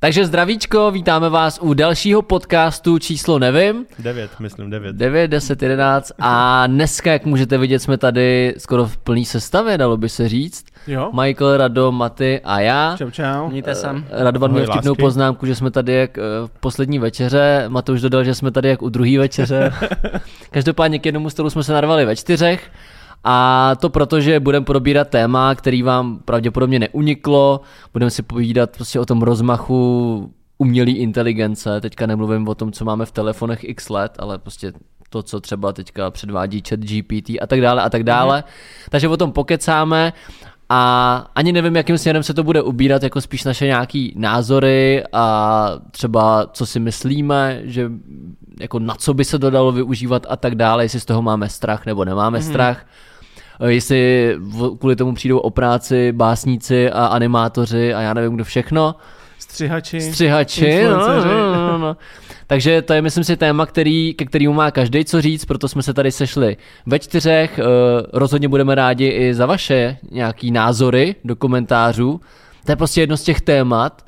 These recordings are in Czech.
Takže zdravíčko, vítáme vás u dalšího podcastu číslo nevím. 9, myslím 9. 9, 10, 11 a dneska, jak můžete vidět, jsme tady skoro v plný sestavě, dalo by se říct. Jo. Michael, Rado, Maty a já. Čau, čau. Mějte se. Radovan měl Ahoj, vtipnou lásky. poznámku, že jsme tady jak eh, v poslední večeře, Matouš dodal, že jsme tady jak u druhé večeře. Každopádně k jednomu stolu jsme se narvali ve čtyřech. A to proto, že budeme probírat téma, který vám pravděpodobně neuniklo. Budeme si povídat prostě o tom rozmachu umělé inteligence. Teďka nemluvím o tom, co máme v telefonech x let, ale prostě to, co třeba teďka předvádí chat GPT a tak dále a tak dále. Mm-hmm. Takže o tom pokecáme a ani nevím, jakým směrem se to bude ubírat, jako spíš naše nějaký názory a třeba co si myslíme, že jako na co by se to dalo využívat a tak dále, jestli z toho máme strach nebo nemáme mm-hmm. strach. Eh, Jestli kvůli tomu přijdou o práci básníci a animátoři a já nevím kdo všechno. Střihači. Střihači, no, influenceři. no, no, no. Takže to je, myslím si, téma, který, ke kterému má každý co říct, proto jsme se tady sešli ve čtyřech. Eh, Rozhodně budeme rádi i za vaše nějaký názory do komentářů. To je prostě jedno z těch témat,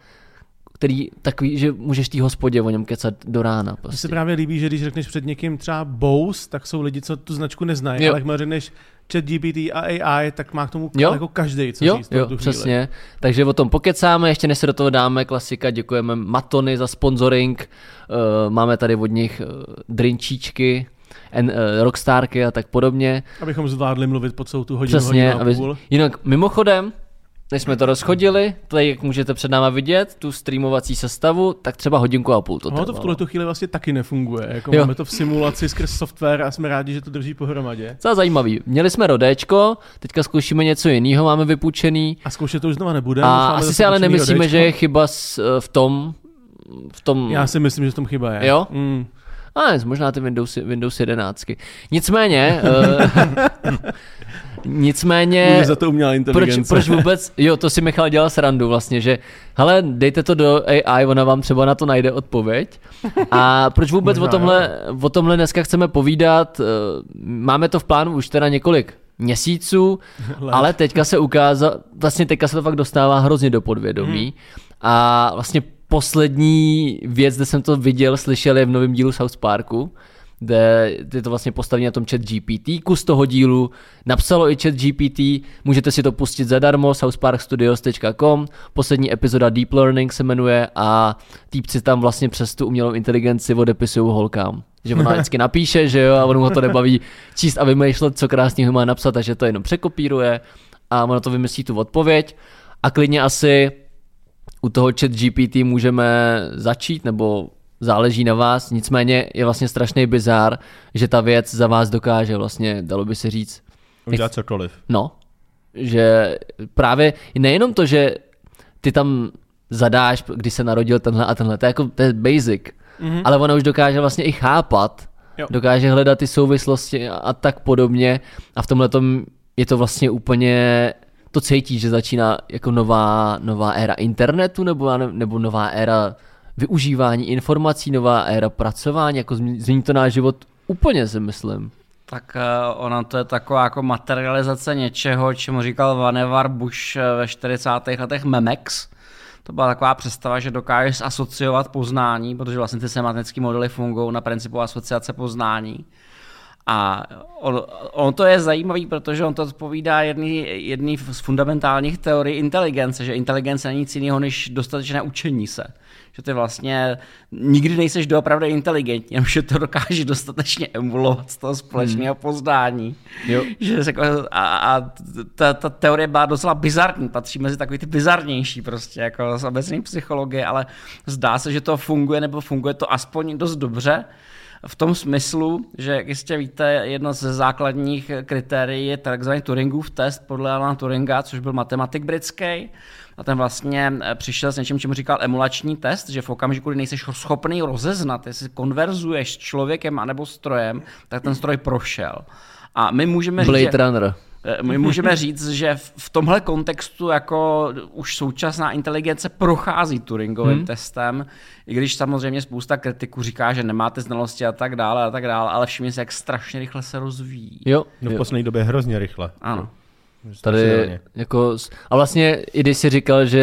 který takový, že můžeš té hospodě o něm kecat do rána. Mně se Prostě. právě líbí, že když řekneš před někým třeba Bose, tak jsou lidi, co tu značku neznají, Jo. ale jakmile řekneš chat GPT a AI, tak má k tomu Jo. jako každý co Jo, říct. jo, chvíli. přesně. Takže o tom pokecáme, ještě než se do toho dáme, klasika, děkujeme Matony za sponsoring, uh, máme tady od nich uh, drinčíčky, en, uh, rockstarky a tak podobně. Abychom zvládli mluvit po celou tu hodinu, Přesně. hodinu a Aby, půl. jinak mimochodem, než jsme to rozchodili, tady jak můžete před náma vidět, tu streamovací sestavu, tak třeba hodinku a půl to No, to v trvalo. tuhle tu chvíli vlastně taky nefunguje. Jako Jo. máme to v simulaci skrz software a jsme rádi, že to drží pohromadě. Docela zajímavý. Měli jsme rodéčko, teďka zkoušíme něco jiného, máme vypůjčený. A zkoušet to už znova nebudeme. A asi si ale nemyslíme, rodečko. že je chyba eh, v tom, v tom... Já si myslím, že v tom chyba je. Jo? Mm. A ne, možná ty Windows, Windows 11. Nicméně, uh, nicméně, Může za to umělá proč, inteligence. proč vůbec, jo, to si Michal dělal srandu vlastně, že hele, dejte to do AI, ona vám třeba na to najde odpověď. A proč vůbec o Možná, tomhle, o tomhle dneska chceme povídat, eh, máme to v plánu už teda několik měsíců, Let. ale teďka se ukázalo, vlastně teďka se to fakt dostává hrozně do podvědomí Hmm. a vlastně poslední věc, kde jsem to viděl, slyšel je v novém dílu South Parku, kde je to vlastně postavené na tom chat GPT. Kus toho dílu napsalo i chat GPT, můžete si to pustit zadarmo, southparkstudios.com, poslední epizoda Deep Learning se jmenuje a týpci tam vlastně přes tu umělou inteligenci odepisují holkám. Že ona vždycky napíše, že jo, a ono ho to nebaví číst a vymýšlet, co krásného má napsat, takže to jenom překopíruje a ono to vymyslí tu odpověď a klidně asi u toho chat GPT můžeme začít, nebo záleží na vás, nicméně je vlastně strašný bizár, že ta věc za vás dokáže vlastně, dalo by se říct, Udělat cokoliv. no, že právě nejenom to, že ty tam zadáš, kdy se narodil tenhle a tenhle, to je jako to je basic, mm-hmm. ale ona už dokáže vlastně i chápat, Jo. dokáže hledat ty souvislosti a, a tak podobně a v tomhle je to vlastně úplně to cítí, že začíná jako nová, nová éra internetu nebo, nebo nová éra využívání informací, nová éra pracování, jako změní to náš život úplně si myslím. Tak uh, ona to je taková jako materializace něčeho, čemu říkal Vannevar Bush eh, ve 40. letech Memex. To byla taková představa, že dokážeš asociovat poznání, protože vlastně ty semantické modely fungují na principu asociace poznání. A on, on to je zajímavý, protože on to odpovídá jedný, jedný z fundamentálních teorií inteligence, že inteligence není nic jiného než dostatečné učení se. Že ty vlastně nikdy nejseš doopravdy inteligentní, jenom že to dokážeš dostatečně emulovat z toho společného hmm. poznání. Jo. Že se, jako- a, a ta, ta, teorie byla docela bizarní, patří mezi takový ty bizarnější prostě, jako z obecné psychologie, ale zdá se, že to funguje, nebo funguje to aspoň dost dobře. V tom smyslu, že jak jistě víte, jedno ze základních kritérií je takzvaný Turingův test podle Alana Turinga, což byl matematik britský. A ten vlastně eh, přišel s něčím, čemu říkal emulační test, že v okamžiku, kdy nejsi schopný rozeznat, jestli konverzuješ s člověkem anebo strojem, tak ten stroj prošel. A my můžeme říct, Blade že, Runner. My můžeme říct, že v- tomhle kontextu jako už současná inteligence prochází Turingovým hmm. testem, i když samozřejmě spousta kritiků říká, že nemáte znalosti a tak dále a tak dále, ale všimně se, jak strašně rychle se rozvíjí. Jo, No v jo. poslední době hrozně rychle. Ano. Tady jako, a vlastně i když si říkal, že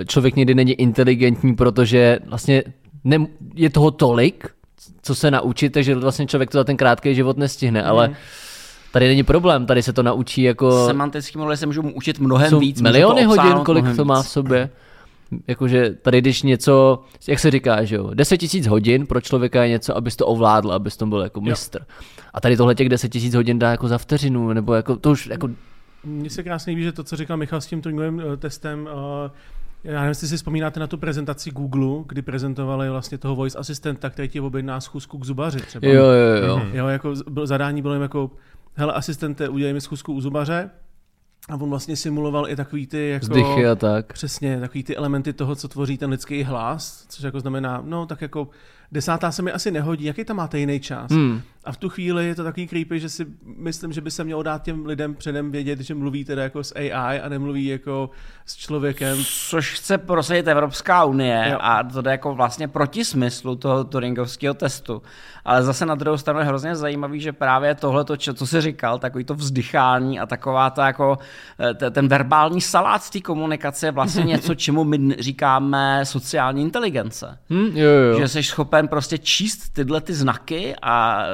eh, člověk někdy není inteligentní, protože vlastně ne, je toho tolik, co se naučit, takže vlastně člověk to za ten krátký život nestihne, Mhm. ale tady není problém, tady se to naučí jako... Semantický modely se můžou učit mnohem jsou víc. miliony to hodin, kolik to má v sobě. Jakože tady, když něco, jak se říká, že jo, 10 tisíc hodin pro člověka je něco, abys to ovládl, abys to byl jako mistr. A tady tohle těch 10 tisíc hodin dá jako za vteřinu, nebo jako to už jako Mně se krásně líbí, že to, co říkal Michal s tím Turingovým eh, testem, eh, já nevím, jestli si vzpomínáte na tu prezentaci Google, kdy prezentovali vlastně toho voice asistenta, který ti objedná schůzku k zubaři třeba. jo, jo, jo. Jo, jako zadání bylo jim jako, hele asistente, udělej mi schůzku u zubaře. A on vlastně simuloval i takový ty jako... Vzdychy a tak. Přesně, takový ty elementy toho, co tvoří ten lidský hlas, což jako znamená, no tak jako desátá se mi asi nehodí, jaký tam máte jiný čas? Hmm. A v tu chvíli je to takový creepy, že si myslím, že by se mělo dát těm lidem předem vědět, že mluví teda jako s AI a nemluví jako s člověkem. Což chce prosadit Evropská unie Jo. a to jde jako vlastně proti smyslu toho Turingovského testu. Ale zase na druhou stranu je hrozně zajímavý, že právě tohle, co jsi říkal, takový to vzdychání a taková ta jako eh, te- ten verbální salát z té komunikace je vlastně něco, čemu my říkáme sociální inteligence. Hm, jo, jo, jo. Že jsi schopen prostě číst tyhle ty znaky, a,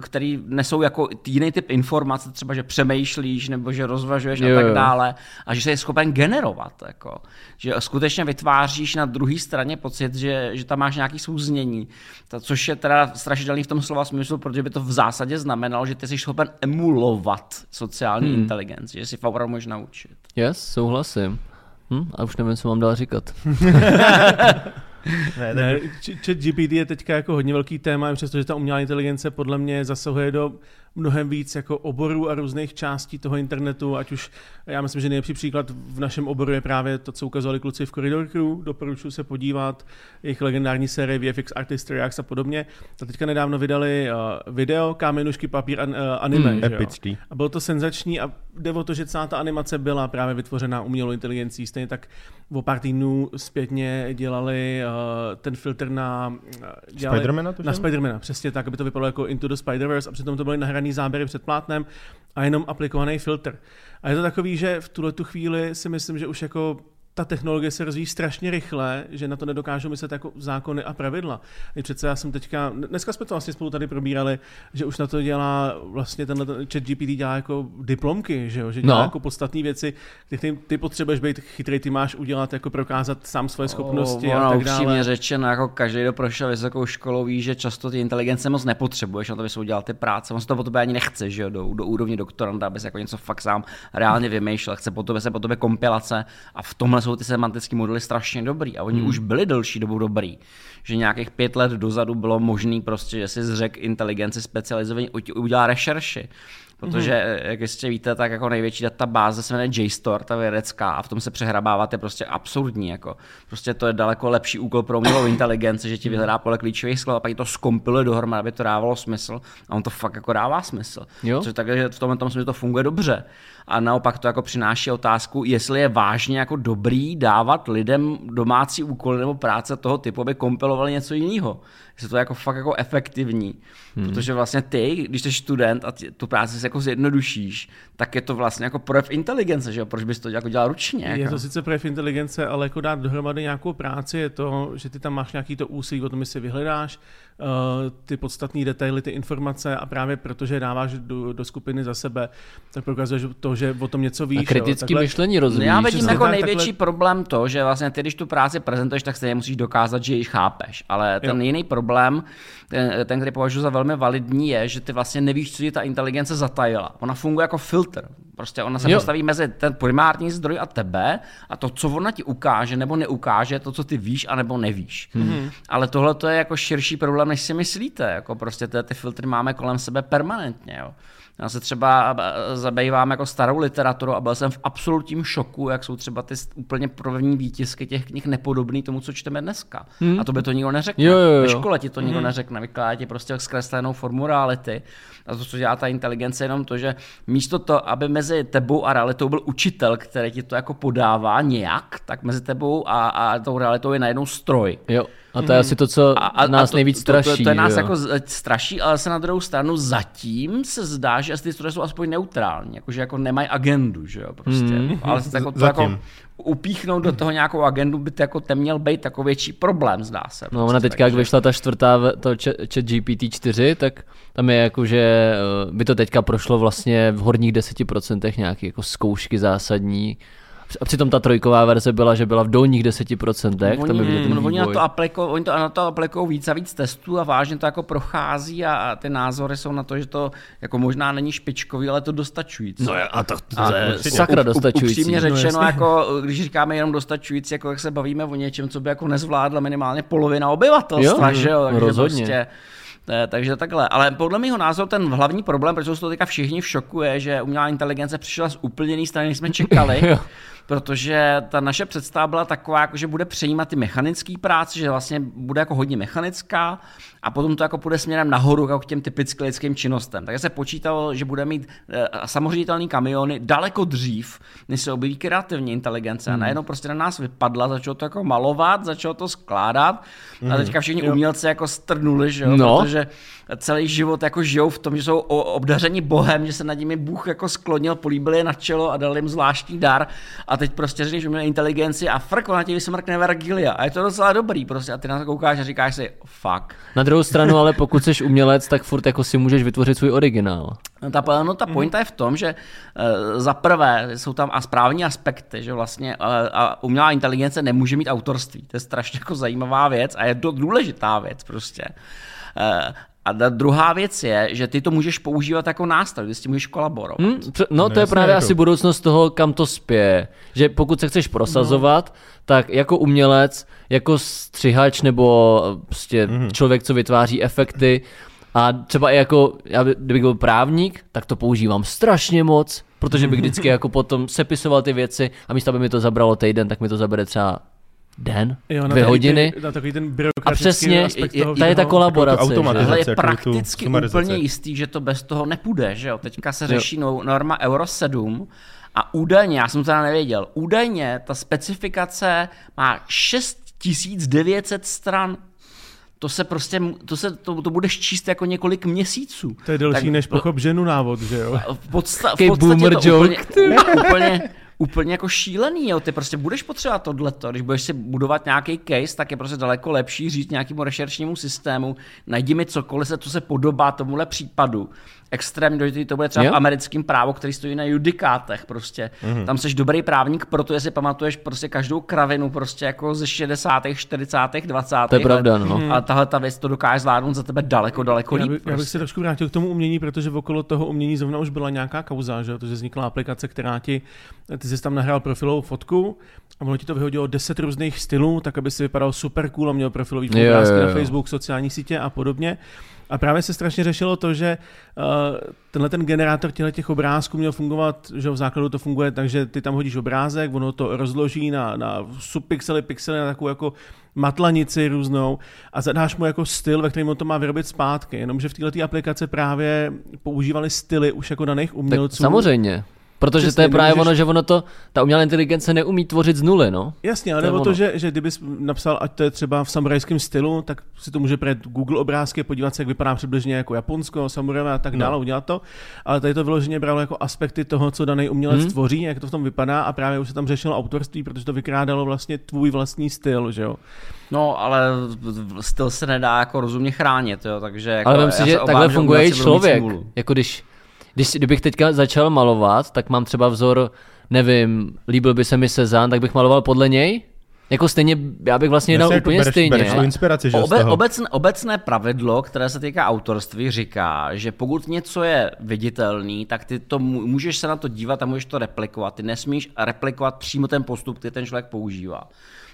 který nesou jako jiný typ informace, třeba že přemýšlíš nebo že rozvažuješ Jo, a tak jo. dále. A že jsi schopen generovat. Jako. Že skutečně vytváříš na druhé straně pocit, že, že tam máš nějaký souznění. To, což je teda strašidelný v tom slova smyslu, protože by to v zásadě znamenalo, že ty jsi schopen emulovat sociální hmm. inteligenci, že si opravdu můžeš naučit. Yes, souhlasím. Hm, a už nevím, co mám dál říkat. Ne, Ne, chat GPT je teďka jako hodně velký téma, přestože ta umělá inteligence podle mě zasahuje do mnohem víc jako oborů a různých částí toho internetu, ať už, já myslím, že nejlepší příklad v našem oboru je právě to, co ukazovali kluci v Corridor Crew, doporučuji se podívat, jejich legendární série VFX Artist Reacts a podobně. A teďka nedávno vydali uh, video Kámenušky, papír, an, uh, anime, Hmm, epický. A bylo to senzační a jde o to, že celá ta animace byla právě vytvořená umělou inteligencí. Stejně tak o pár týdnů zpětně dělali uh, ten filtr na... Uh, dělali, Spidermana tuším? Na Spidermana, přesně tak, aby to vypadalo jako Into the Spider-Verse a přitom to byly nahraný záběry před plátnem a jenom aplikovaný filtr. A je to takový, že v tuhle tu chvíli si myslím, že už jako ta technologie se rozvíjí strašně rychle, že na to nedokážou myslet jako zákony a pravidla. I přece já jsem teďka, dneska jsme to vlastně spolu tady probírali, že už na to dělá vlastně tenhle ten chat GPT dělá jako diplomky, že, jo? že dělá No. jako podstatné věci, ty, ty potřebuješ být chytrý, ty máš udělat, jako prokázat sám svoje schopnosti O, a tak upřímně dále. řečeno, jako každý, kdo prošel vysokou školou, ví, že často ty inteligence moc nepotřebuješ na to, abys udělal ty práce. On se to po tobě ani nechce, že jo, do, do úrovně doktoranda, abys jako něco fakt sám reálně vymýšlel. Chce po tobě se po tobě kompilace a v tomhle jsou ty semantické modely strašně dobrý. A oni hmm. už byli delší dobu dobrý. Že nějakých pět let dozadu bylo možný prostě, že si zřek inteligenci specializovaný udělá rešerši. Protože, jak jistě víte, tak jako největší databáze se jmenuje JSTOR, ta vědecká, a v tom se přehrabávat je prostě absurdní. Jako. Prostě to je daleko lepší úkol pro umělou inteligenci, že ti vyhledá podle klíčových slov a pak ti to skompiluje dohromady, aby to dávalo smysl. A on to fakt jako dává smysl. Jo. Což takže v tomhle tom smyslu to funguje dobře. A naopak to jako přináší otázku, jestli je vážně jako dobrý dávat lidem domácí úkoly nebo práce toho typu, aby kompilovali něco jiného. Jestli to je jako fakt jako efektivní. Hmm. Protože vlastně ty, když jsi student a ty, tu práci si jako zjednodušíš, tak je to vlastně jako projev inteligence, že jo? Proč bys to jako dělal ručně? Jako? Je to sice projev inteligence, ale jako dát dohromady nějakou práci je to, že ty tam máš nějaký to úsilí, o tom si vyhledáš, uh, ty podstatné detaily, ty informace a právě protože dáváš do, do skupiny za sebe, tak prokazuješ to, že o tom něco víš. A kritické myšlení rozvíjíš. Já vidím jako tak, největší takhle- problém to, že vlastně ty, když tu práci prezentuješ, tak stejně musíš dokázat, že ji chápeš. Ale ten Jo. jiný problém, ten, ten, který považuji za velmi validní, je, že ty vlastně nevíš, co ti ta inteligence zatajila. Ona funguje jako filtr. Prostě ona se Jo. postaví mezi ten primární zdroj a tebe a to, co ona ti ukáže nebo neukáže, to, co ty víš a nebo nevíš. Hmm. Ale tohle to je jako širší problém, než si myslíte. Jako prostě ty, ty filtry máme kolem sebe permanentně. Jo. Já se třeba eh, zabývám jako starou literaturu a byl jsem v absolutním šoku, jak jsou třeba ty úplně první výtisky těch knih nepodobný tomu, co čteme dneska. Hmm. A to by to nikdo neřekne. Jo, jo, jo. Ve škole ti to nikdo neřekne, vykládá ti prostě zkreslenou formu reality. A to, co dělá ta inteligence, je jenom to, že místo to, aby mezi tebou a realitou byl učitel, který ti to jako podává nějak, tak mezi tebou a, a tou realitou je najednou stroj. Jo. A to je asi to, co A, a, nás a to, nejvíc to, to, straší. to, to je nás že jo? jako straší, ale se na druhou stranu zatím se zdá, že ty stroje jsou aspoň neutrální, jakože jako nemají agendu, že jo, prostě. Hmm. Ale to, jako, to Zatím. jako upíchnout do toho nějakou agendu by to jako ten měl být takový větší problém, zdá se. No ona prostě, teďka, jak vyšla ta čtvrtá, to chat GPT 4, tak tam je jako, že eh, by to teďka prošlo vlastně v horních 10% nějaké jako zkoušky zásadní. A přitom ta trojková verze byla, že byla v dolních 10%, tam je vidět ten Oni, oni, na to aplikou, oni to na to aplikují víc a víc testů a vážně to jako prochází a, a ty názory jsou na to, že to jako možná není špičkový, ale to dostačující. No a to, to, A to je sakra dostačující. Upřímně No, řečeno, jasně. jako, když říkáme jenom dostačující, jako jak se bavíme o něčem, co by jako nezvládla minimálně polovina obyvatelstva, Jo, že jo? Takže rozhodně. Prostě, to je- takže takhle. Ale podle mého názoru ten hlavní problém, proč jsou toho teďka všichni v šoku, je, že umělá inteligence přišla z úplně jiné strany, než jsme čekali. Protože ta naše představa byla taková, jako že bude přejímat ty mechanické práce, že vlastně bude jako hodně mechanická a potom to jako půjde směrem nahoru jako k těm typickým lidským činnostem. Takže se počítalo, že bude mít eh, samoředitelný kamiony daleko dřív, než se objeví kreativní inteligence. A najednou prostě na nás vypadla, začalo to jako malovat, začalo to skládat a teďka všichni umělci jako strnuli, že jo, No. protože celý život jako žijou v tom, že jsou obdařeni Bohem, že se nad nimi Bůh jako sklonil, políbil je na čelo a dal jim zvláštní dar a teď prostě řekneš umělé inteligenci a frk, ona ti vysmrkne Vergilia a je to docela dobrý prostě a ty na to koukáš a říkáš si, fuck. Na druhou stranu, ale pokud jsi umělec, tak furt jako si můžeš vytvořit svůj originál. No ta, no ta pointa je v tom, že uh, za prvé jsou tam a správní aspekty, že vlastně uh, a umělá inteligence nemůže mít autorství. To je strašně jako zajímavá věc a je to důležitá věc prostě. Uh, a ta druhá věc je, že ty to můžeš používat jako nástroj, ty s tím můžeš kolaborovat. Hm? pře- No, to je právě jako- asi budoucnost toho, kam to spěje. Že pokud se chceš prosazovat, tak jako umělec, jako střihač nebo eh, prostě člověk, co vytváří efekty, a třeba i jako, já by- kdybych byl právník, tak to používám strašně moc, protože bych vždycky jako potom sepisoval ty věci a místo, aby mi to zabralo týden, tak mi to zabere třeba den, Jo, dvě hodiny. Ten, na takový ten A přesně, aspekt je- toho tady je ta kolaborace. Že? je tu prakticky úplně jistý, že to bez toho nepůjde, že jo? Teďka se řeší no- norma Euro 7 a údajně, já jsem to teda nevěděl, údajně ta specifikace má 6900 stran. To se prostě, to, se, to, to budeš číst jako několik měsíců. To je delší Tak- než pochop ženu návod, že jo? v, podsta- v podstatě boomer to joke, úplně, úplně, úplně jako šílený, jo. ty prostě budeš potřebovat tohleto, když budeš si budovat nějaký case, tak je prostě daleko lepší říct nějakému rešeršnímu systému, najdi mi cokoliv, co se podobá tomuhle případu. Extrémně důležitý to bude třeba Jo. v americkém právu, který stojí na judikátech prostě. Mm-hmm. Tam jsi dobrý právník, protože si pamatuješ prostě každou kravinu prostě jako ze 60., 40., 20. To je let. pravda, no. A tahle ta věc to dokáže zvládnout za tebe daleko, daleko Já, líp. by, já bych prostě. se trošku vrátil k tomu umění, protože okolo toho umění zrovna už byla nějaká kauza, že jo? to, že vznikla aplikace, která ti, ty jsi tam nahrál profilovou fotku a ono ti to vyhodilo 10 různých stylů, tak aby si vypadal super cool a měl profilový jo, na. Facebook, sociální sítě a podobně. A právě se strašně řešilo to, že uh, tenhle ten generátor těchto těch obrázků měl fungovat, že v základu to funguje tak, že ty tam hodíš obrázek, ono to rozloží na, na subpixely, pixely, na takovou jako matlanici různou a zadáš mu jako styl, ve kterém on to má vyrobit zpátky. Jenomže v této aplikace právě používali styly už jako daných Tak umělců. samozřejmě. Protože Přesně, to je právě nemůžeš- ono, že ono to, ta umělá inteligence neumí tvořit z nuly, no. Jasně, ale To nebo ono. to, že, že kdybys napsal, ať to je třeba v samurajském stylu, tak si to může projet Google obrázky, podívat se, jak vypadá přibližně jako Japonsko, samurajové a tak dále, No. udělat to. Ale tady to vyloženě bralo jako aspekty toho, co daný umělec Hmm. tvoří, jak to v tom vypadá a právě už se tam řešilo autorství, protože to vykrádalo vlastně tvůj vlastní styl, že jo. No, ale styl se nedá jako rozumně chránit, jo, takže jako Ale si, se že obávám, takhle že funguje mít člověk. Jako když, když, kdybych teďka začal malovat, tak mám třeba vzor, nevím, líbil by se mi Sezán, tak bych maloval podle něj? Jako stejně, já bych vlastně jednal jako úplně bereš, stejně. Bereš tu inspiraci, že Obe, obecné, obecné pravidlo, které se týká autorství, říká, že pokud něco je viditelný, tak ty to můžeš se na to dívat a můžeš to replikovat. Ty nesmíš replikovat přímo ten postup, který ten člověk používá.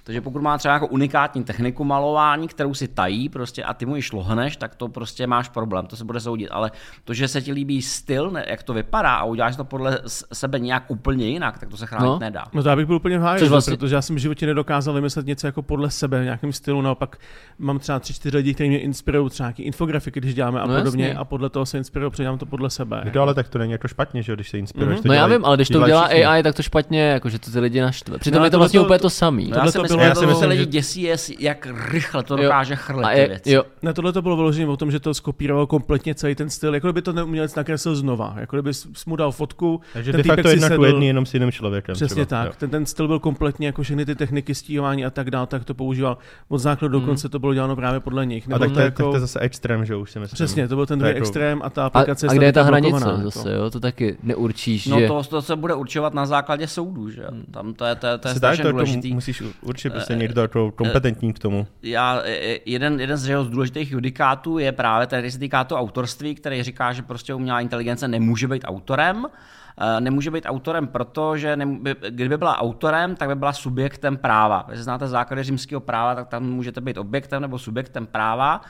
Takže pokud má třeba jako unikátní techniku malování, kterou si tají prostě a ty mu ji šlohneš, tak to prostě máš problém, to se bude soudit. Ale to, že se ti líbí styl, ne, jak to vypadá a uděláš to podle sebe nějak úplně jinak, tak to se chránit No. nedá. No to já bych byl úplně v háji, vlastně- protože já jsem v životě nedokázal vymyslet něco jako podle sebe v nějakém stylu, naopak mám třeba tři, čtyři lidi, kteří mě inspirují, třeba nějaký infografiky, když děláme a No podobně jasně. a podle toho se inspiruju, předělám to podle sebe. To ale tak to není jako špatně, že jo, když se inspiruješ. Mhm. to No já vím, ale když to udělá všichni. AI, tak to špatně, jako že to ty lidi naštve. Přitom No, je to vlastně to- úplně to samý. No, Tohle to tohle to myslím, lidi že- děsí, je, jak rychle to dokáže chrlit A ty věci. jo, Na tohle to bylo vyložené o tom, že to skopíroval kompletně celý ten styl, jako kdyby to ten umělec nakreslil znova, jako kdyby jsi mu dal fotku, Takže ten de facto týpek si jedna ku sedl- jedný jenom s jiným člověkem. Přesně třeba. tak. Ten, ten styl byl kompletně jako všechny ty techniky stíhování a tak dále, tak to používal. Od základu do Hmm. konce to bylo děláno právě podle nich. A tak to jako, tak to je zase extrém, že už si myslím. Přesně, to byl ten druhý jako- extrém a ta a, aplikace a kde je ta hranice zase, jako. jo? To taky neurčíš, No to, to se bude určovat na základě soudů, že jo. Tam to je, strašně důležitý. musíš určit prostě Eh, někdo jako kompetentní k tomu. já, e, jeden, jeden z jeho důležitých judikátů je právě ten, který se týká to autorství, který říká, že prostě umělá inteligence nemůže být autorem. Eh, Nemůže být autorem, protože by, kdyby byla autorem, tak by byla subjektem práva. Když znáte základy římského práva, tak tam můžete být objektem nebo subjektem práva.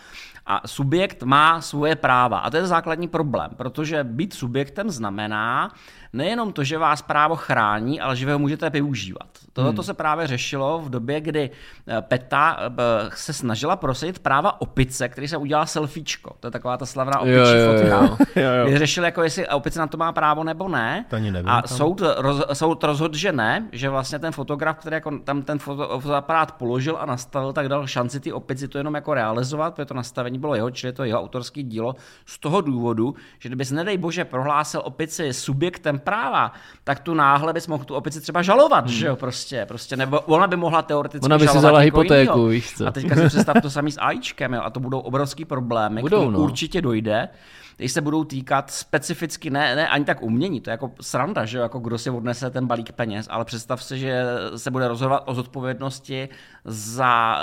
A subjekt má svoje práva. A to je základní problém, protože být subjektem znamená nejenom to, že vás právo chrání, ale že vy ho můžete využívat. Tohle to se právě řešilo v době, kdy eh, PETA eh, se snažila prosadit práva opice, který se udělal selfiečko. To je taková ta slavná opičí Jo, jo, jo. fotka. Jo, jo. Kdy řešili, jako jestli opice na to má právo nebo ne. To ani nevím, A tam. soud, roz, soud rozhodl, že ne, že vlastně ten fotograf, který jako tam ten foto, fotoaparát položil a nastavil, tak dal šanci ty opici to jenom jako realizovat, protože to nastavení bylo jeho, čili je to jeho autorský dílo. Z toho důvodu, že kdybys nedej bože prohlásil opici subjektem práva, tak tu náhle bys mohl tu opici třeba žalovat, hmm. že jo, prostě, prostě, nebo ona by mohla teoreticky Ona by si žalovat vzala hypotéku, víš co. A teďka si představ to samý s AIčkem, jo, a to budou obrovský problémy, Budou, k no. určitě dojde, když se budou týkat specificky, ne, ne ani tak umění, to je jako sranda, že jo, jako kdo si odnese ten balík peněz, ale představ si, že se bude rozhodovat o zodpovědnosti za,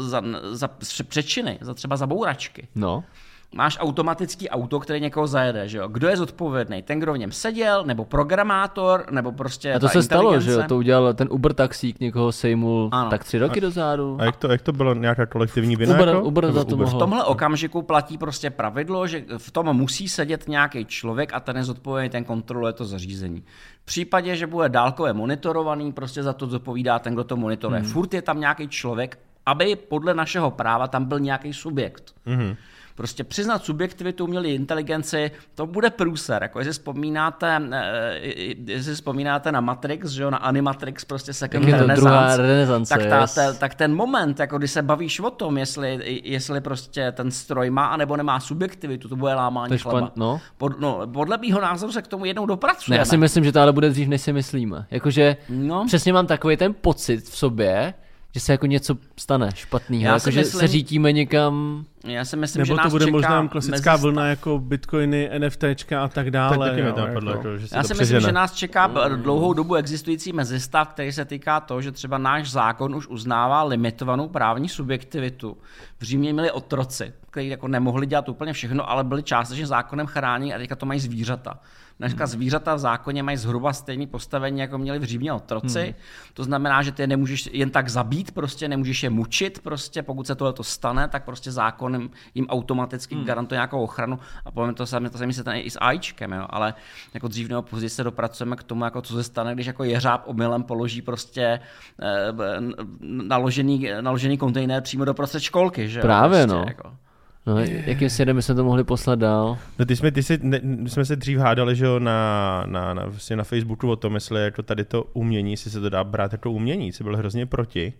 za, za přečiny, za třeba za bouračky. No, Máš automatický auto, který někoho zajede, že jo? Kdo je zodpovědný? Ten, kdo v něm seděl, nebo programátor, nebo prostě a to ta se stalo, že jo, to udělal ten Uber taxík, někoho sejmul Ano. tak tři roky dozadu. A jak to, jak to bylo nějaká kolektivní vina? Uber- jako? Uber za to mohl. V tomhle okamžiku platí prostě pravidlo, že v tom musí sedět nějaký člověk a ten je zodpovědný, ten kontroluje to zařízení. V případě, že bude dálkově monitorovaný, prostě za to zodpovídá ten, kdo to monitoruje. Hmm. Furt je tam nějaký člověk, aby podle našeho práva tam byl nějaký subjekt. Mhm. Prostě přiznat subjektivitu umělé inteligenci, to bude průser. Jako jestli vzpomínáte, eh, jestli vzpomínáte na Matrix, že jo, na Animatrix, prostě Second druhá Renaissance, renesance, tak, ta, yes. ta, tak ten moment, jako když se bavíš o tom, jestli, jestli prostě ten stroj má anebo nemá subjektivitu, to bude lámání chleba. špan, no. Pod, no, podle mýho názoru se k tomu jednou Ne, dopracujeme. já si myslím, že to ale bude dřív, než si myslíme. Jakože No. přesně mám takový ten pocit v sobě, že se jako něco stane špatného, jako že myslím- se řítíme někam... Já si myslím, že Nebo to nás bude čeká možná klasická mezi- vlna jako bitcoiny, NFTčka a tak Tak dále. taky mi jo, to napadlo, jako. jako, že se Já to si myslím, přežene. že nás čeká dlouhou dobu existující mezistav, který se týká toho, že třeba náš zákon už uznává limitovanou právní subjektivitu. V Římě měli otroci, kteří jako nemohli dělat úplně všechno, ale byli částečně zákonem chráněni a teďka to mají zvířata. Dneska zvířata v zákoně mají zhruba stejné postavení, jako měli v Římě otroci. Hmm. To znamená, že ty je nemůžeš jen tak zabít, prostě nemůžeš je mučit, prostě pokud se tohle to stane, tak prostě zákon jim automaticky hmm. garantuje nějakou ochranu a povím to sami, to sami se stane i s AIčkem, jo, ale jako dřív nebo později se dopracujeme k tomu, jako co se stane, když jako jeřáb omylem položí prostě eh, naložený, naložený kontejner přímo do prostřed školky, že Právě, prostě, no. Jako. No, jakým směrem bychom to mohli poslat dál? No ty jsme, ty si, ne, my jsme se dřív hádali, že jo, na, na, na, vlastně na Facebooku o tom, jestli jako tady to umění, jestli se to dá brát jako umění, jsi byl hrozně proti.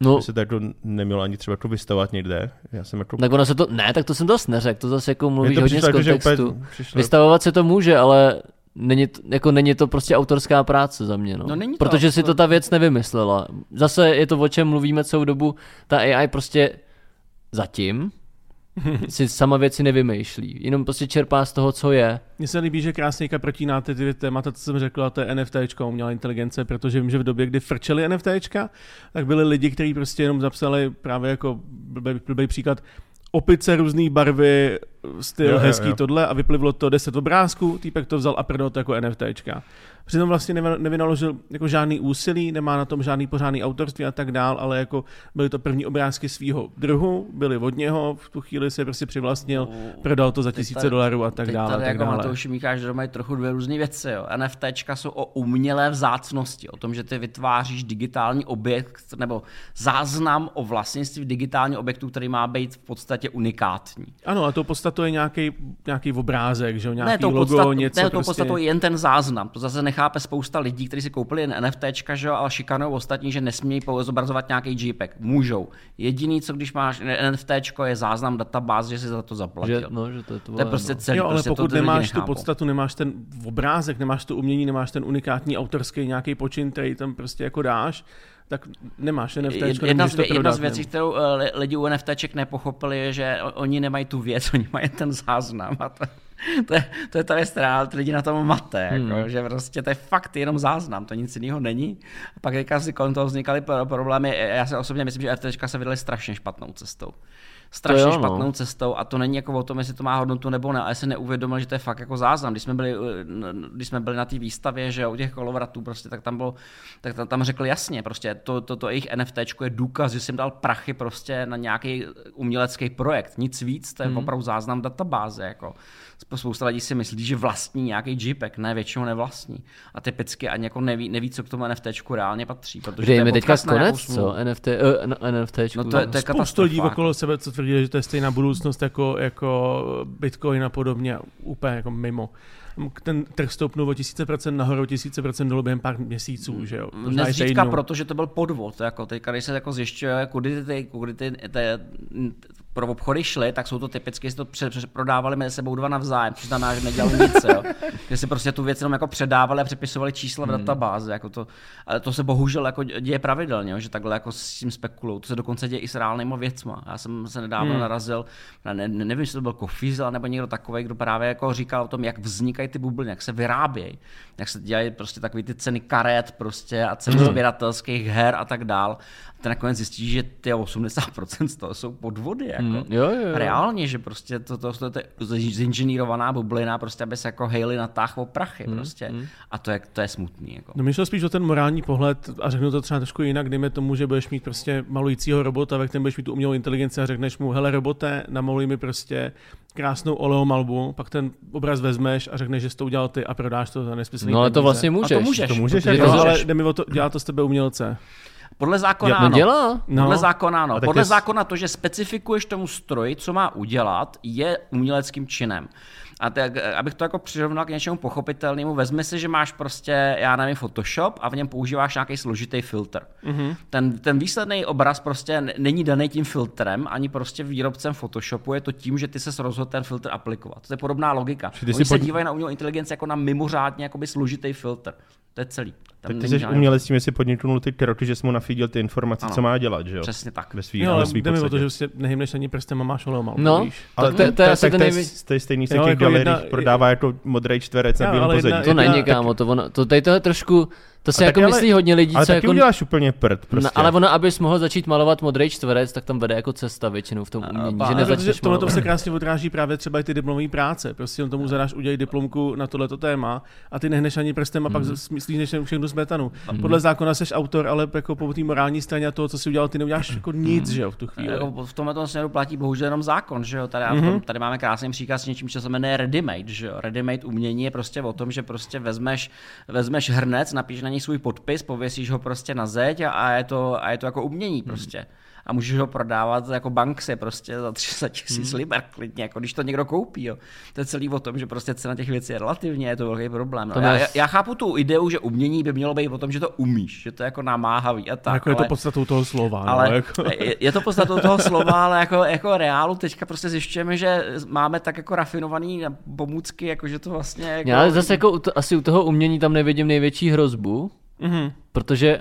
No, Že se to jako nemělo ani třeba jako vystavovat někde. Já jsem jako... tak ono se to, ne, tak to jsem dost neřekl, to zase jako Mně mluvíš to hodně z přišlo jako, kontextu. úplně přišlo- Vystavovat se to může, ale není to, jako není to prostě autorská práce za mě, no. No, není to, Protože si to- to ta věc nevymyslela. Zase je to, o čem mluvíme celou dobu, ta AI prostě zatím si sama věci nevymýšlí, jenom prostě čerpá z toho, co je. Mně se líbí, že krásnějka protínáte ty dvě témata, co jsem řekl, a to je NFTčka, umělá inteligence, protože vím, že v době, kdy frčeli NFTčka, tak byli lidi, kteří prostě jenom zapsali právě jako blbý, blbý příklad, opice různé barvy, styl, Jo, jo, jo, hezký jo. tohle a vyplivlo to 10 obrázků, týpek to vzal a prdol to jako NFTčka. Přitom vlastně nevy- nevynaložil jako žádný úsilí, nemá na tom žádný pořádný autorství a tak dál, ale jako byly to první obrázky svýho druhu, byly od něho, v tu chvíli se prostě přivlastnil, prodal to za tisíce tady- dolarů a tak Teď dále. a tady tak jako dále. Matouš mícháš, že mají trochu dvě různé věci. Jo. NFTčka jsou o umělé vzácnosti, o tom, že ty vytváříš digitální objekt nebo záznam o vlastnictví digitálního objektu, který má být v podstatě unikátní. Ano, a tou podstatou je nějaký, nějaký obrázek, že jo, nějaký ne, tou logo, podstat, něco ne, tou prostě. podstatou je jen ten záznam. To zase nechápe spousta lidí, kteří si koupili jen NFTčka, že jo, ale šikanují ostatní, že nesmějí zobrazovat nějaký JPEG. Můžou. Jediný, co když máš NFTčko, je záznam databáz, že si za to zaplatil. Že, no, že to je to je prostě no. celý. Jo, ale prostě pokud to nemáš tu podstatu, nemáš ten obrázek, nemáš to umění, nemáš ten unikátní autorský nějaký počin, který tam prostě jako dáš, tak nemáš NFT, Jed- jedna, z, vě- jedna z věcí, kterou eh, li- lidi u NFTček nepochopili, je, že oni nemají tu věc, oni mají ten záznam. A to, to, je, to je ta věc, která ty lidi na tom mate, jako, Hmm. že prostě to je fakt jenom záznam, to nic jiného není. A pak teďka si kolem toho vznikaly pro- problémy. Já si osobně myslím, že NFTčka se vydali strašně špatnou cestou. Strašně jo, no. špatnou cestou a to není jako o tom, jestli to má hodnotu nebo ne, ale já si neuvědomil, že to je fakt jako záznam. Když jsme byli, eh, když jsme byli na té výstavě, že jo, u těch kolovratů, prostě, tak tam bylo, tak tam, tam řekli jasně, prostě to, to, to jejich NFT je důkaz, že jsem dal prachy prostě na nějaký umělecký projekt. Nic víc, to je Hmm. opravdu záznam databáze. Jako. Spousta lidí si myslí, že vlastní nějaký JPEG, ne, většinou nevlastní. A typicky ani jako neví, neví, co k tomu NFT reálně patří. Protože Kde to je mi teďka konec, co? NFT, uh, no, NFTčku. No to je- to je Spoustu lidí katastrofa, okolo jako. sebe, co tvrdí, že to je stejná budoucnost jako, jako Bitcoin a podobně, úplně jako mimo. Ten trh stoupnul o tisíce procent nahoru, tisíce procent dolů během pár měsíců, že jo? Možná Nezřídka, protože to byl podvod. Jako teďka, když se jako zjišťuje, kudy ty, kudy ty, ty pro obchody šly, tak jsou to typicky, že si to prodávali mezi sebou dva navzájem, což znamená, že nedělali nic, jo. že si prostě tu věc jenom jako předávali a přepisovali čísla v databázi. Jako to, ale to se bohužel jako děje pravidelně, jo, že takhle jako s tím spekulují. To se dokonce děje i s reálnýma věcma. Já jsem se nedávno hmm. narazil, na, ne, ne, nevím, jestli to byl Kofizel nebo někdo takový, kdo právě jako říkal o tom, jak vznikají ty bubliny, jak se vyrábějí, jak se dělají prostě takové ty ceny karet prostě a ceny sběratelských her a tak dál. A ty nakonec zjistíš, že ty 80% z toho jsou podvody. Jako. Mm, jo, jo, jo. Reálně, že prostě to, to, to, to je zinženýrovaná bublina, prostě aby se jako hejli na táh o prachy prostě. A to je, to je smutný. Jako. No šlo spíš o ten morální pohled a řeknu to třeba trošku jinak, dejme tomu, že budeš mít prostě malujícího robota, ve kterém budeš mít tu umělou inteligenci a řekneš mu, hele robote, namaluj mi prostě krásnou oleo malbu, pak ten obraz vezmeš a řekneš, že jsi to udělal ty a prodáš to za nesmyslný No ale to vlastně můžeš. můžeš, To můžeš, protože jako, No, to ale můžeš. jde mi o to, dělá to z tebe umělce. Podle zákona No ano. dělá. No. Podle zákona ano. Podle to je- zákona to, že specifikuješ tomu stroji, co má udělat, je uměleckým činem. A tak, abych to jako přirovnal k něčemu pochopitelnému, vezmi si, že máš prostě, já nevím, Photoshop a v něm používáš nějaký složitý filtr. Mm-hmm. Ten, ten výsledný obraz prostě není daný tím filtrem, ani prostě výrobcem Photoshopu, je to tím, že ty se rozhodl ten filtr aplikovat. To je podobná logika. Oni se pod- dívají na umělou inteligenci jako na mimořádně jakoby složitý filtr. To je celý. Tam Tak ty jsi žádný- umělec tím, jestli podniknul ty kroky, že jsi mu nafídil ty informace, Ano. co má dělat, že jo? Přesně tak. Ve svý, Jo, ale jde mi o to, že prostě nehymneš ani prstem a máš oleo malbu, No, víš? Ale to, to je asi tak ten to je, největší. to je stejný se těch jako galeriích jedna- prodává jako modrý čtverec na bílém pozadí. To není, kámo, to, ono, to tady to je trošku, to si A jako ale- myslí hodně lidí, Ale co taky jako... uděláš úplně prd, prostě. No, ale ono, abys mohl začít malovat modrý čtverec, tak tam vede jako cesta většinou v tom umění, pa- že nezačneš tohle se krásně odráží právě třeba i ty diplomové práce. Prostě on tomu zadáš udělat diplomku na tohleto téma a ty nehneš ani prstem a pak Mhm. mm. myslíš všechno smetanu. Podle zákona seš autor, ale jako po té morální straně a toho, co si udělal, ty neuděláš jako nic, že jo, v tu chvíli. Jako v tomhle směru platí bohužel jenom zákon, že jo? Tady, mm-hmm. tady máme krásný příklad s něčím, co se jmenuje ready-made, že jo? Ready-made umění je prostě o tom, že prostě vezmeš, vezmeš hrnec, napíšeš na něj svůj podpis, pověsíš ho prostě na zeď a, a, je, to, a je to jako umění prostě. A můžeš ho prodávat jako Banksy prostě za 300 tisíc hmm. liber klidně, jako když to někdo koupí. Jo. To je celý o tom, že prostě cena těch věcí je relativně, je to velký problém. No. To Já, já, chápu tu ideu, že umění by mělo být o tom, že to umíš, že to je jako namáhavý a tak. jako je to ale- podstatou toho slova. ale no, jako. je, je to podstatou toho slova, ale jako, jako reálu teďka prostě zjišťujeme, že máme tak jako rafinovaný pomůcky, jako že to vlastně jako... Já zase jako u to, asi u toho umění tam nevidím největší hrozbu, Mhm. protože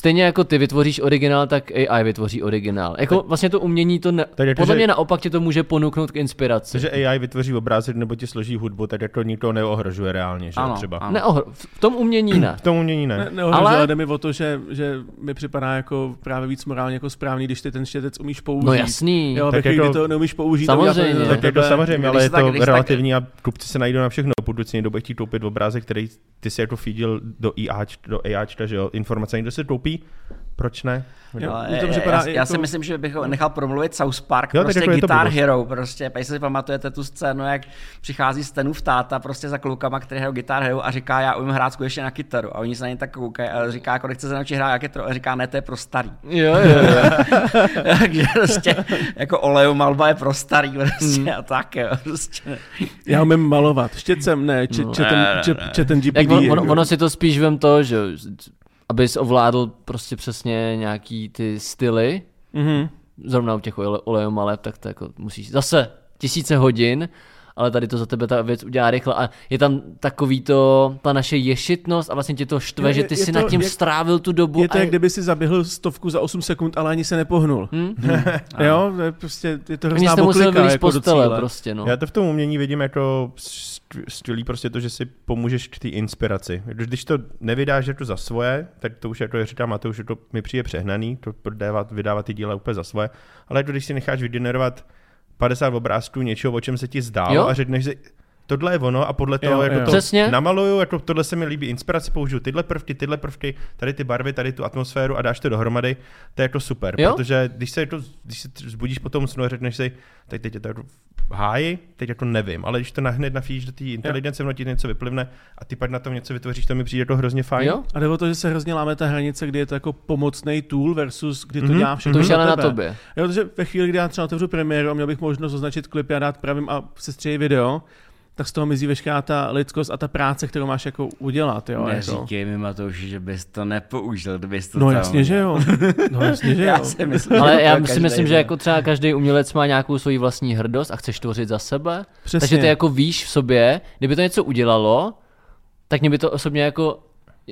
stejně jako ty vytvoříš originál, tak AI vytvoří originál. Jako vlastně to umění to ne, Tak jako, podle že- mě naopak tě to může ponuknout k inspiraci. Cože AI vytvoří obrázek nebo ti složí hudbu, tak jako nikdo neohrožuje reálně, že Ano, třeba. ano. Neohr- v tom umění ne. V tom umění ne. Ne, neohrožuje, Ale- ale jde mi o to, že, že mi připadá jako právě víc morálně jako správný, když ty ten štětec umíš použít. No jasný. Jo, Tak tak jako, to neumíš použít. Samozřejmě. to Tak jako samozřejmě, ale je tak- to tak- relativní a kupci se najdou na všechno. Pokud si někdo bude chtít koupit obrázek, který ty si jako feedil do, IA, do AIčka, že jo, informace, někdo se koupí proč ne? Jo, Ale to já, připadá já, já jako- si myslím, že bych ho nechal promluvit South Park, Jo, prostě jako to Guitar blbost. Hero, prostě, jestli si pamatujete tu scénu, jak přichází Stenův táta prostě za klukama, který hrajou Guitar Hero a říká, já umím hrát skutečně na kytaru a oni se na ně tak koukají a říká, jako nechce se naučit hrát na kytaru a říká, ne, to je pro starý. Jo, jo, jo. Takže prostě jako olejou malba je pro starý prostě a tak jo, prostě. Já umím malovat. Štěcem, ne, če, No. četem, Ne, ne, če, ne. četem GPD. Jak on, jako. ono, ono si to spíš vem to, že abys ovládl prostě přesně nějaký ty styly, Mhm. zrovna u těch ole, olejomaleb, tak to jako musíš zase tisíce hodin, ale tady to za tebe ta věc udělá rychle a je tam takový to, ta naše ješitnost a vlastně tě to štve, Jo, že je- ty je si to nad tím jak- strávil tu dobu Je to, a jak kdyby si zaběhl stovku za 8 sekund, ale ani se nepohnul. Hm? Jo, to je prostě, je to hrozná jste musel boklika jako do postele cíle. prostě, no. Já to v tom umění vidím jako skvělý prostě to, že si pomůžeš k té inspiraci. Když- Když to nevydáš jako za svoje, tak to už jako je říká Matouš, že to mi přijde přehnaný, to prodávat, vydávat ty díla úplně za svoje, ale jako když si necháš vygenerovat 50 obrázků něčeho, o čem se ti zdálo Jo. a řekneš si, tohle je ono a podle toho Jo, jako jo. to Přesně. namaluju, jako tohle se mi líbí, inspiraci použiju, tyhle prvky, tyhle prvky, tady ty barvy, tady tu atmosféru a dáš to dohromady, to je jako super, Jo. protože když se, jako, když se zbudíš potom snu a řekneš si, tak teď je to jako háji, teď jako nevím, ale když to na- hned nafíš do té inteligence, ono ti něco vyplivne a ty pak na tom něco vytvoříš, to mi přijde jako hrozně fajn. Jo? A jde o to, že se hrozně láme ta hranice, kdy je to jako pomocný tool versus kdy to Mhm. dělá všechno To už na tebe. tobě. Jo, protože ve chvíli, kdy já třeba otevřu premiéru a měl bych možnost označit klipy a dát pravým a sestřeji video, tak z toho mizí veškerá ta lidskost a ta práce, kterou máš jako udělat. Jo, jako. Neříkej mi Matouši, že bys to nepoužil, kdybys to No tam jasně, že jo. No jasně, že jo. Já si myslím, Ale já si každý myslím, že jako třeba každý umělec má nějakou svoji vlastní hrdost a chceš tvořit za sebe. Přesně. Takže ty jako víš v sobě, kdyby to něco udělalo, tak mě by to osobně jako,